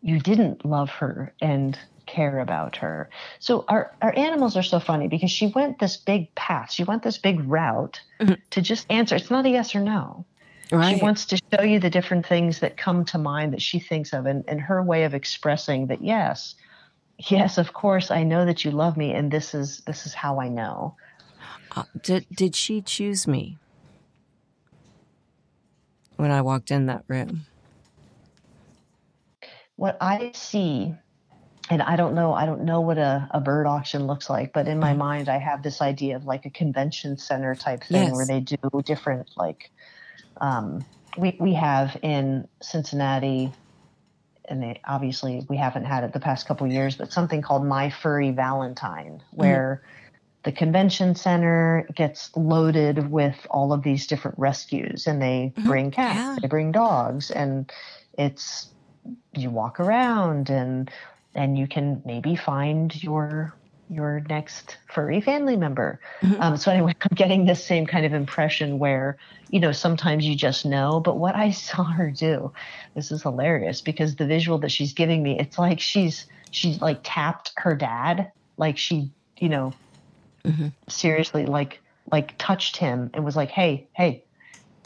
you didn't love her and care about her so our, our animals are so funny because she went this big path she went this big route Mhm. to just answer it's not a yes or no Right. she wants to show you the different things that come to mind that she thinks of and, and her way of expressing that yes yes of course i know that you love me and this is this is how i know Uh, did did she choose me when I walked in that room? what I see, and I don't know, I don't know what a, a bird auction looks like, but in my mind, I have this idea of like a convention center type thing Yes. where they do different, like, um, we, we have in Cincinnati, and they, obviously we haven't had it the past couple years, but something called My Furry Valentine, where the convention center gets loaded with all of these different rescues and they bring cats, Yeah. they bring dogs, and it's you walk around and and you can maybe find your your next furry family member. Um, so anyway, I'm getting this same kind of impression where you know sometimes you just know. But what I saw her do, this is hilarious because the visual that she's giving me, it's like she's she's like tapped her dad, like she you know seriously like like touched him and was like hey hey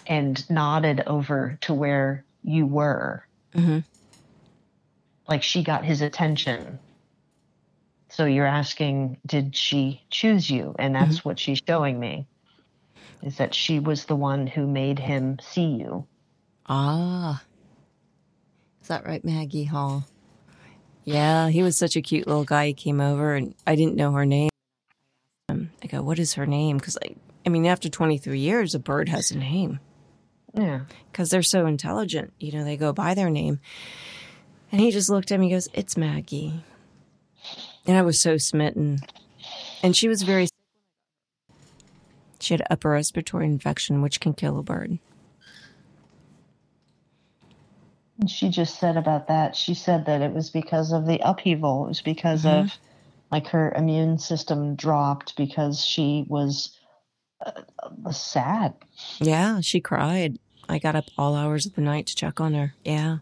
and nodded over to where you were Mhm. like she got his attention so you're asking did she choose you and that's what she's showing me is that she was the one who made him see you Ah, is that right, Maggie Hall? Yeah, he was such a cute little guy. He came over, and I didn't know her name. I go, "What is her name?" Because I, I mean, after 23 years, a bird has a name. yeah because they're so intelligent. You know, they go by their name. And he just looked at me and he goes, It's Maggie. And I was so smitten. And she was very She had upper respiratory infection, which can kill a bird. And she just said about that she said that it was because of the upheaval it was because of like her immune system dropped because she was uh, sad Yeah, she cried. I got up all hours of the night to check on her. Yeah.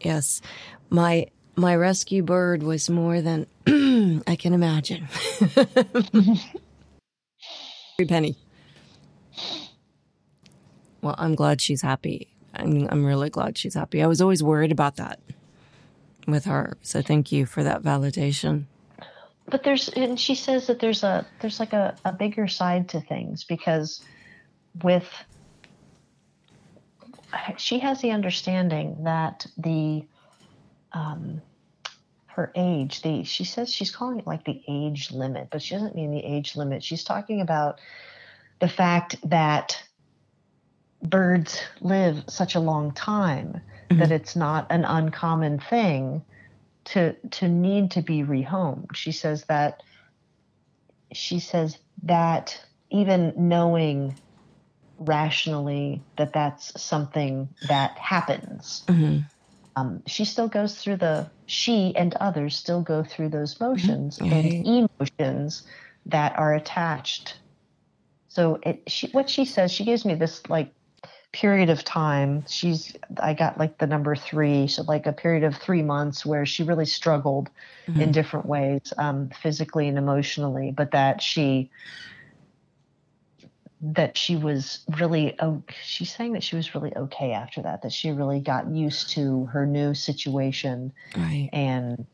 Yes. My my rescue bird was more than I can imagine. Every penny. Well, I'm glad she's happy. I'm I'm really glad she's happy. I was always worried about that with her. So thank you for that validation. but there's and she says that there's a there's like a, a bigger side to things because with she has the understanding that the um her age the she says she's calling it like the age limit but she doesn't mean the age limit. She's talking about the fact that birds live such a long time that it's not an uncommon thing to to need to be rehomed. She says that she says that even knowing rationally that that's something that happens, um, she still goes through the she and others still go through those motions and emotions that are attached. So it she what she says she gives me this like period of time. She's i got like the number three so like a period of three months where she really struggled in different ways um, physically and emotionally but that she that she was really she's saying that she was really okay after that that she really got used to her new situation Right. and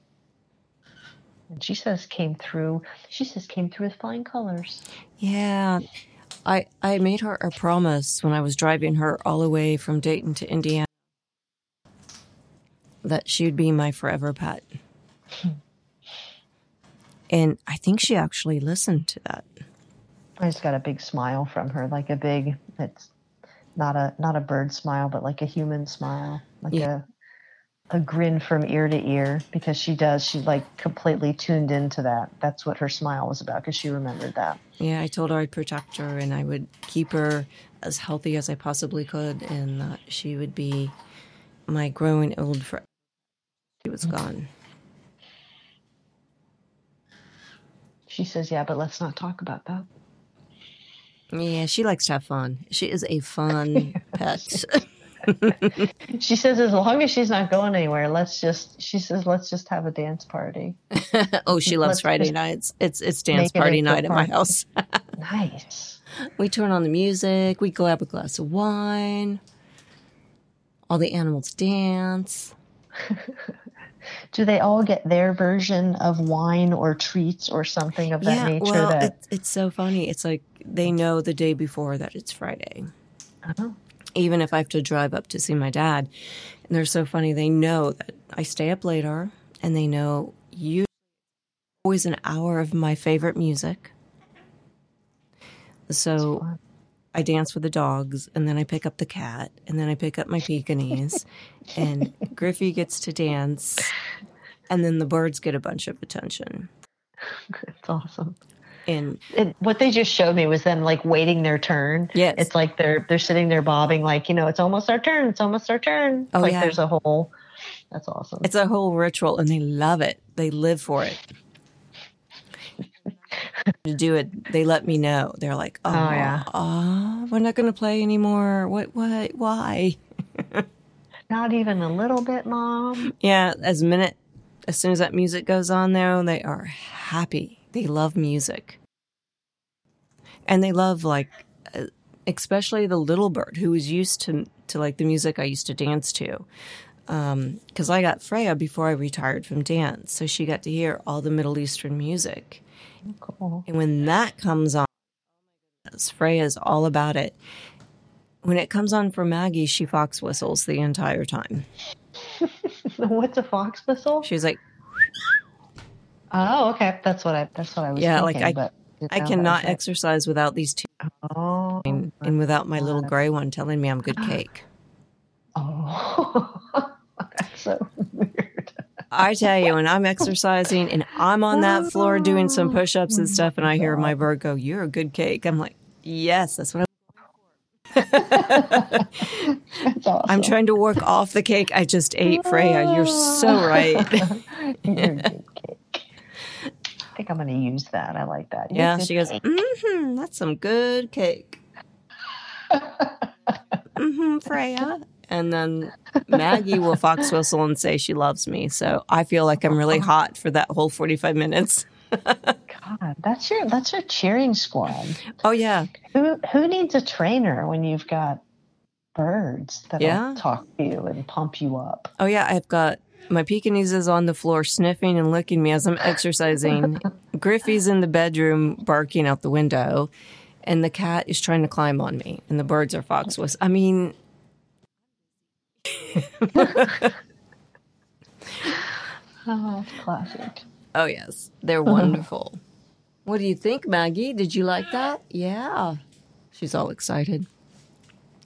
and she says came through she says came through with flying colors Yeah. I I made her a promise when I was driving her all the way from Dayton to Indiana that she would be my forever pet. Hmm. And I think she actually listened to that. I just got a big smile from her, like a big. It's not a not a bird smile, but like a human smile, like Yeah. a a grin from ear to ear. Because she does, she like completely tuned into that. That's what her smile was about, because she remembered that. Yeah, I told her I'd protect her and I would keep her as healthy as I possibly could and that she would be my growing old friend. She was mm-hmm. gone. She says, "Yeah, but let's not talk about that." Yeah, she likes to have fun. She is a fun pet. She says as long as she's not going anywhere, let's just she says let's just have a dance party. oh, she loves Let's Friday nights. It's it's dance make it party night at my house. Nice. we turn on the music. We grab a glass of wine. All the animals dance. Do they all get their version of wine or treats or something of that yeah, nature? well, that it, it's so funny. It's like they know the day before that it's Friday. Oh. Even if I have to drive up to see my dad, and they're so funny. They know that I stay up later, and they know you always an hour of my favorite music. So. I dance with the dogs, and then I pick up the cat, and then I pick up my Pekingese, and Griffey gets to dance, and then the birds get a bunch of attention. it's awesome. And it, what they just showed me was them like waiting their turn. Yes. It's like they're they're sitting there bobbing like, you know, it's almost our turn, it's almost our turn. Oh, like yeah. there's a whole that's awesome. it's a whole ritual, and they love it. They live for it. To do it, they let me know. They're like, "Oh, yeah. aw, we're not going to play anymore. What? What? Why?" Not even a little bit, mom. Yeah, as minute as soon as that music goes on though, they are happy. They love music. And they love like uh, especially the little bird who was used to to like the music I used to dance to. Um cuz I got Freya before I retired from dance, so she got to hear all the Middle Eastern music. Cool. And when that comes on, Freya's all about it. When it comes on for Maggie, she fox whistles the entire time. What's a fox whistle? She's like, Oh, okay. That's what I that's what I was Yeah, like, thinking, I- but I cannot that was it. exercise without these two, Oh. and, and without my little gray one telling me I'm good cake. Oh. that's so. I tell you, when I'm exercising and I'm on that floor doing some push ups and stuff, and I hear my bird go, You're a good cake. I'm like, Yes, that's what That's awesome. I'm trying to work off the cake I just ate, Freya. You're so right. You're good cake. I think I'm going to use that. I like that. You're Yeah, she goes. Mm-hmm, that's some good cake. mm-hmm, Freya. And then Maggie will fox whistle and say she loves me. So I feel like I'm really oh. hot for that whole 45 minutes. God, that's your that's your cheering squad. Oh, yeah. Who who needs a trainer when you've got birds that'll Yeah. talk to you and pump you up? Oh, yeah. I've got my Pekinese on the floor sniffing and licking me as I'm exercising. Griffey's in the bedroom barking out the window. And the cat is trying to climb on me. And the birds are fox whistling. I mean, Oh, classic. Oh, yes. They're uh-huh. wonderful. what do you think, Maggie? Did you like that? Yeah. She's all excited.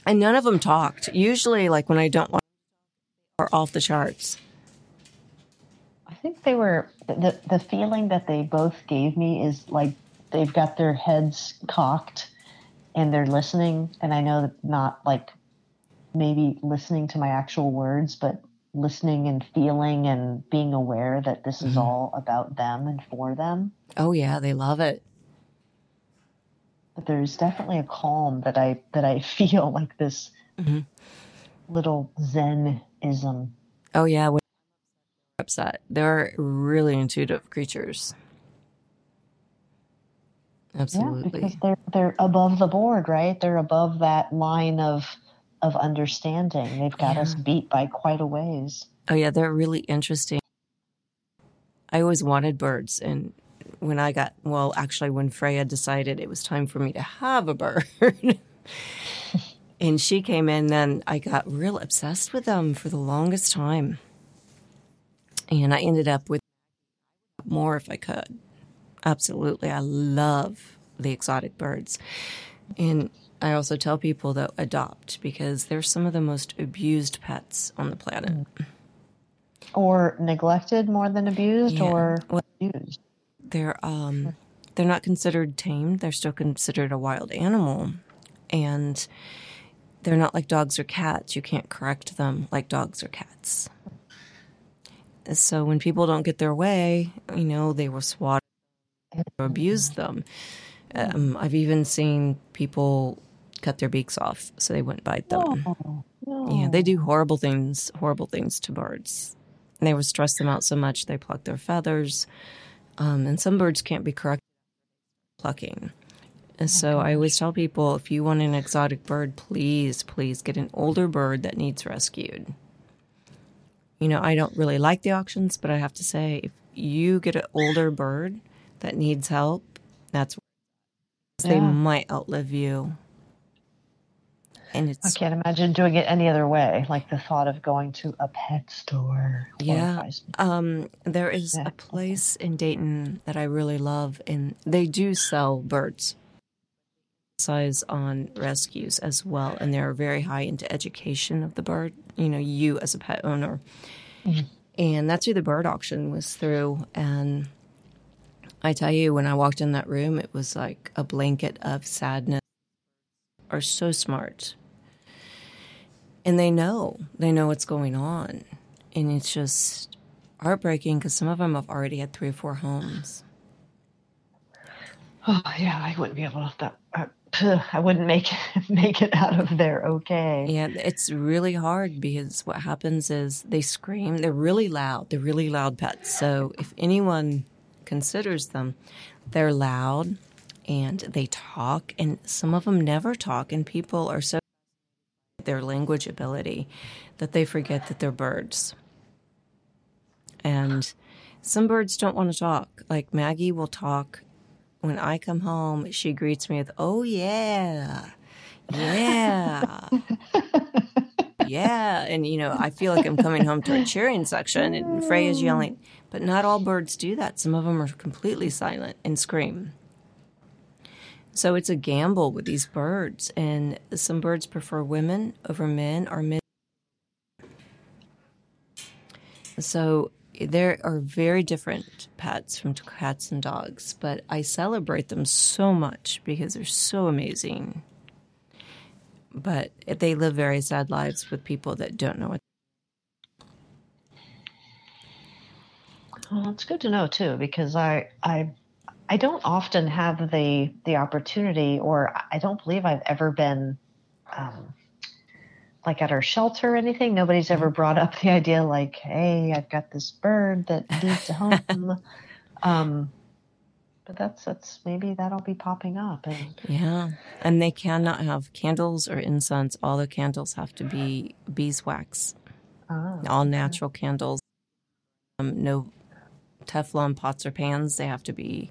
And none of them talked. Usually, like when I don't want are off the charts. I think they were the the feeling that they both gave me is like they've got their heads cocked and they're listening and I know that not like maybe listening to my actual words but listening and feeling and being aware that this is mm-hmm. all about them and for them Oh, yeah. They love it. but there's definitely a calm that I that I feel like this mm-hmm. little zenism Oh, yeah. When they're upset, they're really intuitive creatures. Yeah, Absolutely. because they're they're above the board, right? They're above that line of of understanding. They've got us beat by quite a ways. Oh yeah, they're really interesting. I always wanted birds, and when I got well, actually, when Freya decided it was time for me to have a bird, and she came in, then I got real obsessed with them for the longest time, and I ended up with more if I could. Absolutely, I love the exotic birds, and I also tell people that adopt because they're some of the most abused pets on the planet. Or neglected more than abused Yeah. or Well- abused. they're um they're not considered tamed they're still considered a wild animal and they're not like dogs or cats you can't correct them like dogs or cats so when people don't get their way you know they will swat or abuse them Um, I've even seen people cut their beaks off so they wouldn't bite them. Oh, no. Yeah, they do horrible things, horrible things to birds. And they would stress them out so much they pluck their feathers. Um, and some birds can't be corrected plucking. And so I always tell people if you want an exotic bird, please, please get an older bird that needs rescued. You know, I don't really like the auctions, but I have to say, if you get an older bird that needs help, that's they Yeah. might outlive you. And I can't imagine doing it any other way. Like the thought of going to a pet store. Yeah. Um, there is Yeah. a place in Dayton that I really love, and they do sell birds size on rescues as well, and they're very high into education of the bird. You know, you as a pet owner, and that's who the bird auction was through. And I tell you, when I walked in that room, it was like a blanket of sadness. Are so smart, and they know they know what's going on, and it's just heartbreaking because some of them have already had three or four homes. Oh yeah, I wouldn't be able to. That, uh, I, I wouldn't make it, make it out of there okay. Yeah, it's really hard because what happens is they scream. They're really loud. They're really loud pets. So if anyone considers them, they're loud and they talk, and some of them never talk. And people are so their language ability that they forget that they're birds. And some birds don't want to talk. Like Maggie will talk when I come home. She greets me with, "Oh yeah, yeah." yeah, and you know, I feel like I'm coming home to a cheering section and Freya's yelling, but not all birds do that. Some of them are completely silent and scream. So it's a gamble with these birds, and some birds prefer women over men or men. So there are very different pets from cats and dogs, but I celebrate them so much because they're so amazing. But they live very sad lives with people that don't know what. Well, it's good to know too because I I I don't often have the the opportunity, or I don't believe I've ever been um, like at our shelter or anything. Nobody's ever brought up the idea like, "Hey, I've got this bird that needs a home." um, but that's that's maybe that'll be popping up, and Yeah, and they cannot have candles or incense. All the candles have to be beeswax, oh, all natural candles. Um, no Teflon pots or pans. They have to be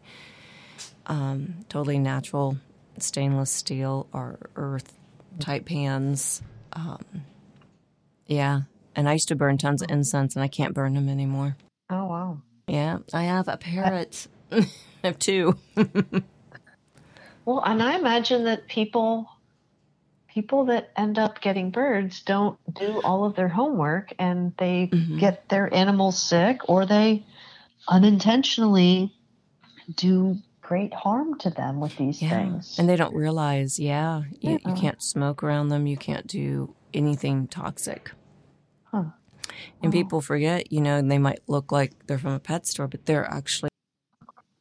um, totally natural stainless steel or earth type pans. Um, yeah, and I used to burn tons of incense, and I can't burn them anymore. oh wow. Yeah, I have a parrot. I have two. Well, and I imagine that people people that end up getting birds don't do all of their homework and they Mhm. get their animals sick or they unintentionally do great harm to them with these Yeah, things. and they don't realize. Yeah, you, you can't smoke around them. You can't do anything toxic. Huh. And Wow. people forget. You know, they might look like they're from a pet store, but they're actually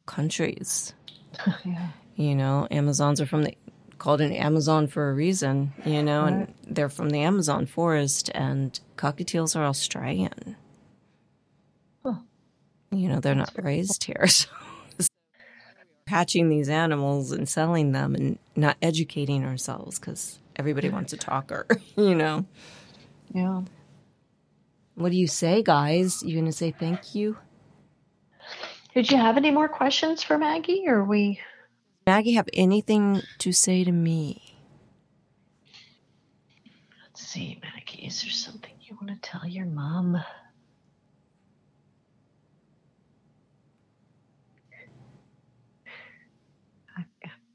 countries. yeah. You know, Amazons are from the called an Amazon for a reason. You know, and they're from the Amazon forest, and cockatiels are Australian. You know, they're not raised here. So hatching these animals and selling them and not educating ourselves because everybody wants a talker, you know. Yeah. What do you say, guys? You gonna say thank you? Did you have any more questions for Maggie or we Maggie have anything to say to me? Let's see, Maggie, is there something you want to tell your mom?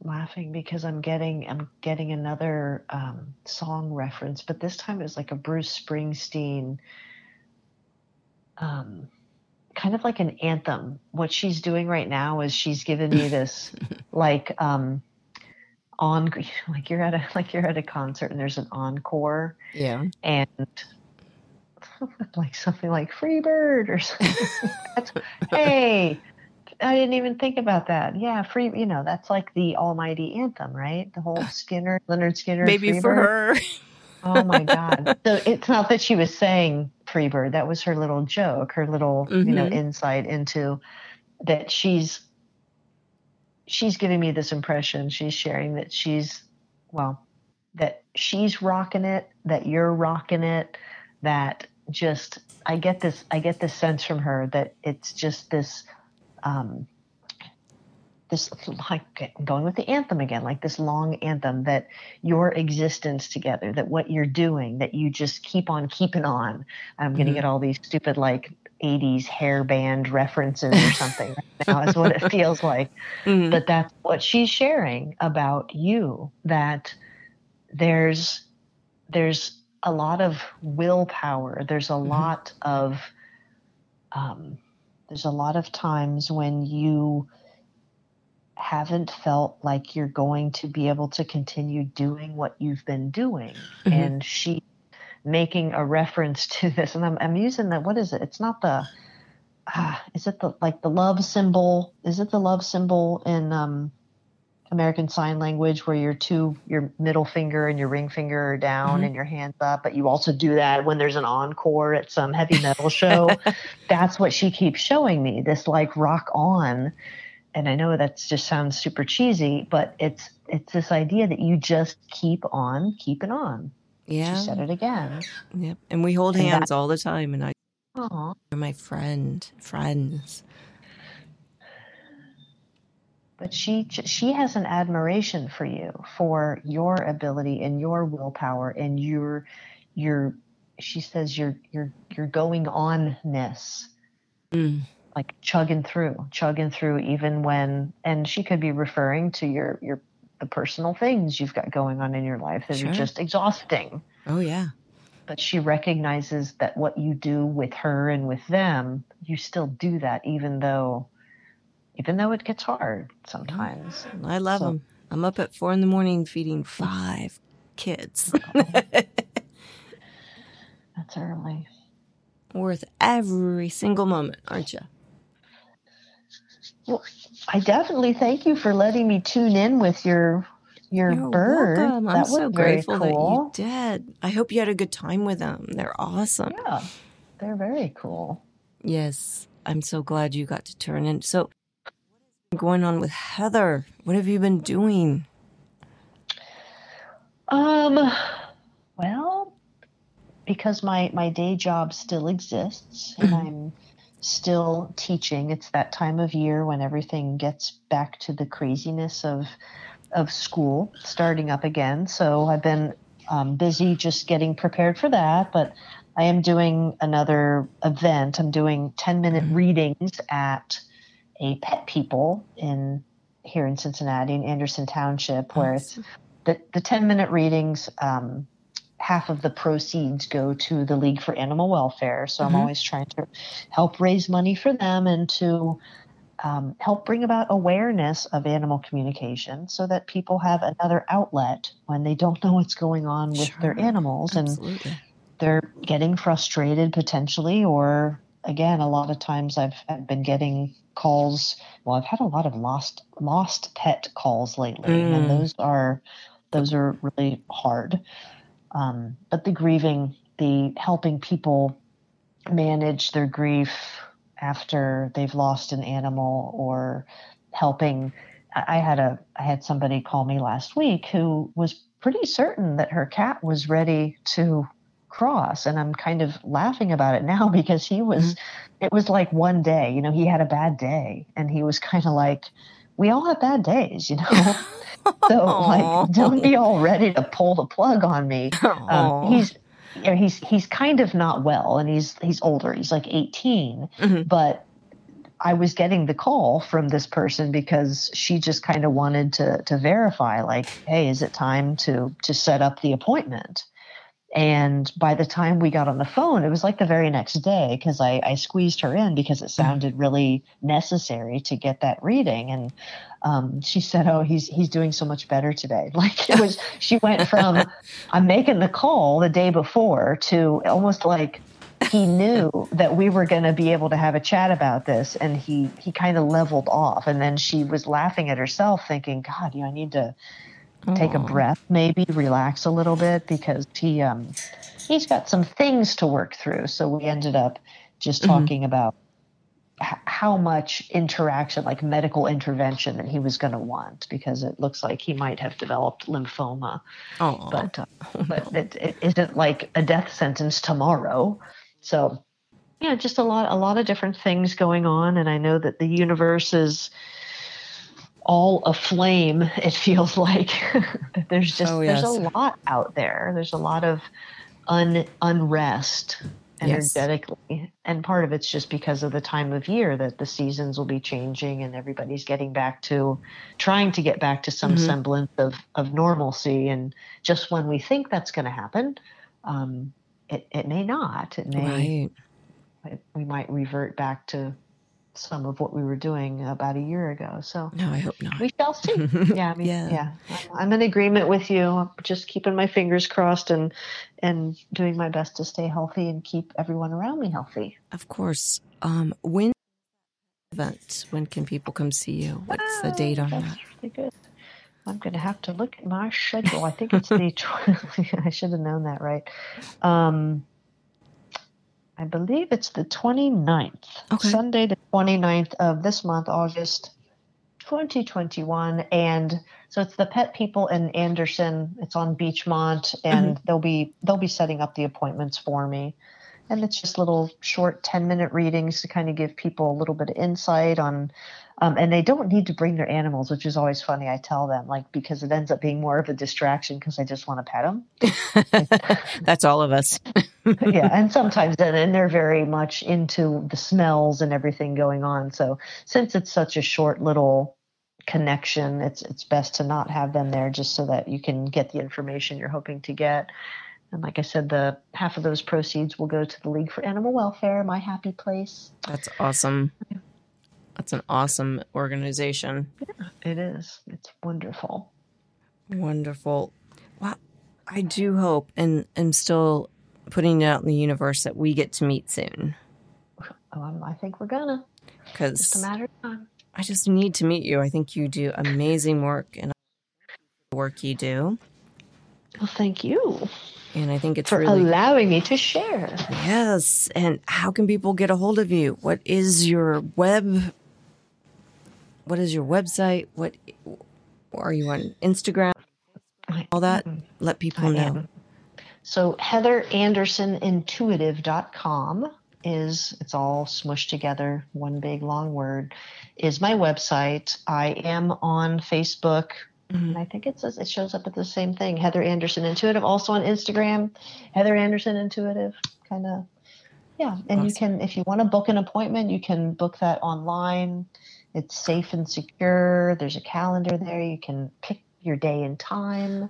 Laughing because I'm getting I'm getting another um, song reference, but this time it's like a Bruce Springsteen, um, kind of like an anthem. What she's doing right now is she's given me this like um, on like you're at a like you're at a concert and there's an encore Yeah. and like something like Freebird or something. Hey, I didn't even think about that. Yeah, free. You know, that's like the almighty anthem, right? The whole Skynyrd, Lynyrd Skynyrd. Maybe for her. oh my God! So it's not that she was saying Freebird. That was her little joke, her little mm-hmm. you know mm-hmm. insight into that she's she's giving me this impression. She's sharing that she's well that she's rocking it, that you're rocking it, that just I get this I get this sense from her that it's just this um this like going with the anthem again like this long anthem that your existence together that what you're doing that you just keep on keeping on i'm going to mm-hmm. get all these stupid like 80s hair band references or something right now is what it feels like mm-hmm. but that's what she's sharing about you that there's there's a lot of willpower. There's a mm-hmm. lot of um, there's a lot of times when you haven't felt like you're going to be able to continue doing what you've been doing. Mm-hmm. And she making a reference to this, and I'm, I'm using that. What is it? It's not the. Uh, is it the like the love symbol? Is it the love symbol in um, American Sign Language where your two, your middle finger and your ring finger are down mm-hmm. and your hands up, but you also do that when there's an encore at some heavy metal show. That's what she keeps showing me this like rock on. And I know that just sounds super cheesy, but it's it's this idea that you just keep on keeping on. Yeah. She said it again. Yep. And we hold and hands that, all the time and I Aww. You're my friend, friends but she she has an admiration for you for your ability and your willpower and your your she says your your your going onness mm. like chugging through chugging through even when and she could be referring to your your the personal things you've got going on in your life that sure. are just exhausting oh yeah but she recognizes that what you do with her and with them you still do that even though even though it gets hard sometimes. I love so, them. I'm up at four in the morning feeding five kids. That's early. Worth every single moment, aren't you? Well, I definitely thank you for letting me tune in with your your You're bird. Welcome. I'm so grateful cool. that you did. I hope you had a good time with them. They're awesome. Yeah, they're very cool. Yes, I'm so glad you got to turn in. So, going on with Heather? What have you been doing? Um, well, because my my day job still exists and mm-hmm. I'm still teaching. It's that time of year when everything gets back to the craziness of of school starting up again. So I've been um, busy just getting prepared for that, but I am doing another event. I'm doing 10 minute mm-hmm. readings at a pet people in here in Cincinnati in Anderson Township, where it's the, the 10 minute readings, um, half of the proceeds go to the League for Animal Welfare. So mm-hmm. I'm always trying to help raise money for them and to um, help bring about awareness of animal communication so that people have another outlet when they don't know what's going on with sure. their animals Absolutely. and they're getting frustrated potentially or again, a lot of times I've, I've been getting calls. Well, I've had a lot of lost lost pet calls lately, mm. and those are those are really hard. Um, but the grieving, the helping people manage their grief after they've lost an animal, or helping. I had a I had somebody call me last week who was pretty certain that her cat was ready to cross and i'm kind of laughing about it now because he was mm-hmm. it was like one day you know he had a bad day and he was kind of like we all have bad days you know? So like don't be all ready to pull the plug on me. Um, he's you know, he's he's kind of not well and he's he's older. He's like 18 mm-hmm. but I was getting the call from this person because she just kind of wanted to to verify like hey is it time to to set up the appointment and by the time we got on the phone, it was like the very next day because I, I, squeezed her in because it mm-hmm. sounded really necessary to get that reading. And um, she said, "Oh, he's he's doing so much better today." Like it was, she went from I'm making the call the day before to almost like he knew that we were going to be able to have a chat about this, and he he kind of leveled off. And then she was laughing at herself, thinking, "God, you know, I need to take a breath, maybe relax a little bit because he um he's got some things to work through." So we ended up just Mm-hmm. talking about h- how much interaction, like medical intervention, that he was going to want because it looks like he might have developed lymphoma Oh, but uh, but it, it isn't like a death sentence tomorrow. So yeah, just a lot a lot of different things going on, and I know that the universe is all aflame. It feels like there's just Oh, there's a lot out there. There's a lot of un, unrest Yes. energetically and part of it's just because of the time of year that the seasons will be changing and everybody's getting back to trying to get back to some Mhm. semblance of, of normalcy and just when we think that's going to happen um, it, it may not it may right. it, we might revert back to some of what we were doing about a year ago so No, I hope not. we shall see yeah I mean, Yeah. yeah I'm- in agreement with you i'm just keeping my fingers crossed and and doing my best to stay healthy and keep everyone around me healthy Of course. Um, when event? When can people come see you? What's the date on Oh, that? really good i'm going to have to look at my schedule i think it's the i should have known that right um i believe it's the 29th Okay. sunday the 29th of this month august 2021 and so it's the pet people in anderson. It's on beechmont and mm-hmm. they'll be they'll be setting up the appointments for me. And it's just little short 10 minute readings to kind of give people a little bit of insight on um, and they don't need to bring their animals which is always funny i tell them like because it ends up being more of a distraction because i just want to pet them That's all of us. yeah, and sometimes then and they're very much into the smells and everything going on. So since it's such a short little connection, it's it's best to not have them there just so that you can get the information you're hoping to get. And like I said, the half of those proceeds will go to the League for Animal Welfare, my happy place. That's awesome. That's an awesome organization. Yeah, It is. It's wonderful. Wonderful. Well, I do hope and am still putting it out in the universe that we get to meet soon Um, I think we're gonna. Because it's a matter of time. I just need to meet you. I think you do amazing work and the work you do. Well, thank you And I think it's for really allowing me to share. Yes. And how can people get a hold of you? What is your web? What is your website? What are you on Instagram? All that. Let people know. So heatherandersonintuitive.com is it's all smushed together, one big long word, is my website. I am on Facebook. Mhm. And I think it says it shows up at the same thing. Heather Anderson Intuitive. Also on Instagram, Heather Anderson Intuitive. Kind of yeah. And you can if you want to book an appointment, you can book that online. It's safe and secure. There's a calendar there. You can pick your day and time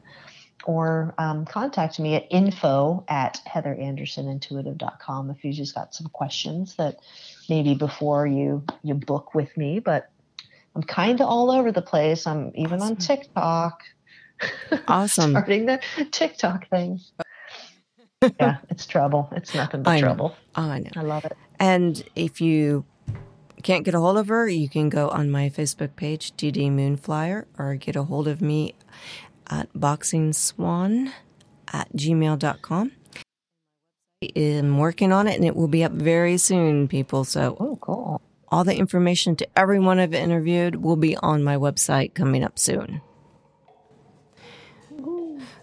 or um, contact me at info at heatherandersonintuitive.com if you just got some questions that maybe before you you book with me but i'm kind of all over the place i'm even on tiktok Awesome. starting the tiktok thing yeah it's trouble it's nothing but I know. trouble I know. i love it And if you can't get a hold of her, you can go on my Facebook page, DD Moonflyer, or get a hold of me at boxingswan at gmail.com. I'm working on it and it will be up very soon, people. So oh cool all the information to everyone I've interviewed will be on my website coming up soon.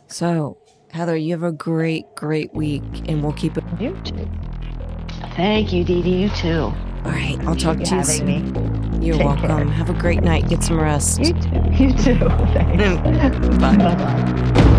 So, Heather, you have a great, great week and we'll keep it. you too thank you Dee Dee. you too All right, I'll talk to you soon. me You're Take welcome. care. Have a great night. Get some rest. you too you too thanks Bye. bye-bye